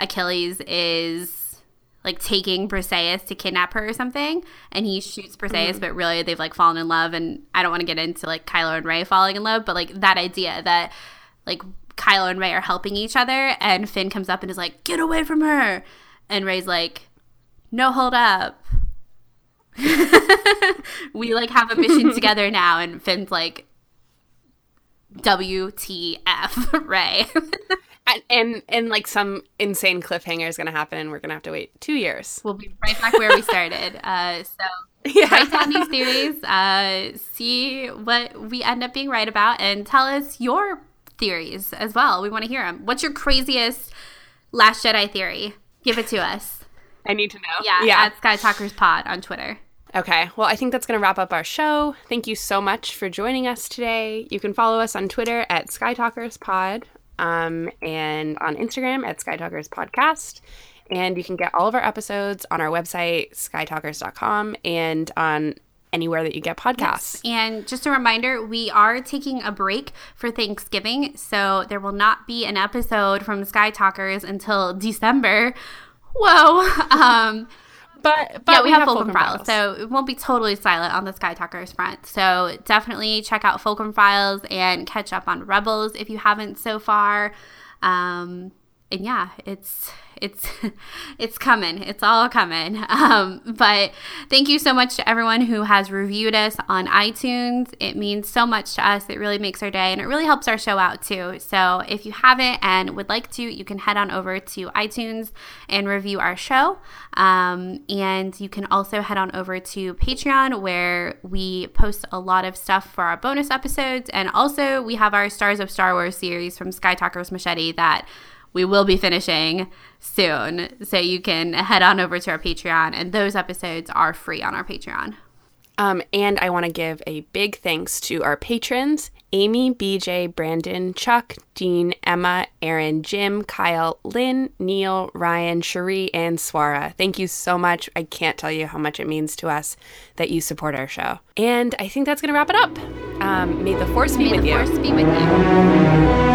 Speaker 1: Achilles is like taking Briseis to kidnap her or something, and he shoots Briseis, but really they've like fallen in love. And I don't want to get into like Kylo and Rey falling in love, but like that idea that like Kylo and Rey are helping each other, and Finn comes up and is like, "Get away from her!" And Rey's like, "No, hold up. we like have a mission together now." And Finn's like, "WTF, Rey?"
Speaker 3: and, and and like some insane cliffhanger is gonna happen, and we're gonna have to wait two years.
Speaker 1: we'll be right back where we started. Uh, so write down these theories, uh, see what we end up being right about, and tell us your theories as well. We want to hear them. What's your craziest Last Jedi theory? Give it to us.
Speaker 3: I need to know.
Speaker 1: Yeah,
Speaker 3: yeah.
Speaker 1: at Sky Talkers Pod on Twitter.
Speaker 3: Okay, well, I think that's going to wrap up our show. Thank you so much for joining us today. You can follow us on Twitter at SkyTalkersPod um, and on Instagram at SkyTalkers Podcast. And you can get all of our episodes on our website, skytalkers.com, and on anywhere that you get podcasts.
Speaker 1: And just a reminder, we are taking a break for Thanksgiving, so there will not be an episode from Sky Talkers until December. Whoa. Um,
Speaker 3: But, but
Speaker 1: yeah, we, have,
Speaker 3: Fulcrum
Speaker 1: Fulcrum Files, so it won't be totally silent on the Sky Talkers front. So definitely check out Fulcrum Files and catch up on Rebels if you haven't so far. Um, and yeah, it's it's it's coming. It's all coming. Um, but thank you so much to everyone who has reviewed us on iTunes. It means so much to us. It really makes our day and it really helps our show out too. So if you haven't and would like to, you can head on over to iTunes and review our show. Um, and you can also head on over to Patreon where we post a lot of stuff for our bonus episodes. And also we have our Stars of Star Wars series from Sky Talkers Machete that we will be finishing soon. So you can head on over to our Patreon, and those episodes are free on our Patreon.
Speaker 3: Um, and I want to give a big thanks to our patrons Amy, BJ, Brandon, Chuck, Dean, Emma, Aaron, Jim, Kyle, Lynn, Neil, Ryan, Cherie, and Swara. Thank you so much. I can't tell you how much it means to us that you support our show. And I think that's going to wrap it up. Um, may the force be
Speaker 1: May
Speaker 3: with
Speaker 1: the
Speaker 3: you.
Speaker 1: force be with you.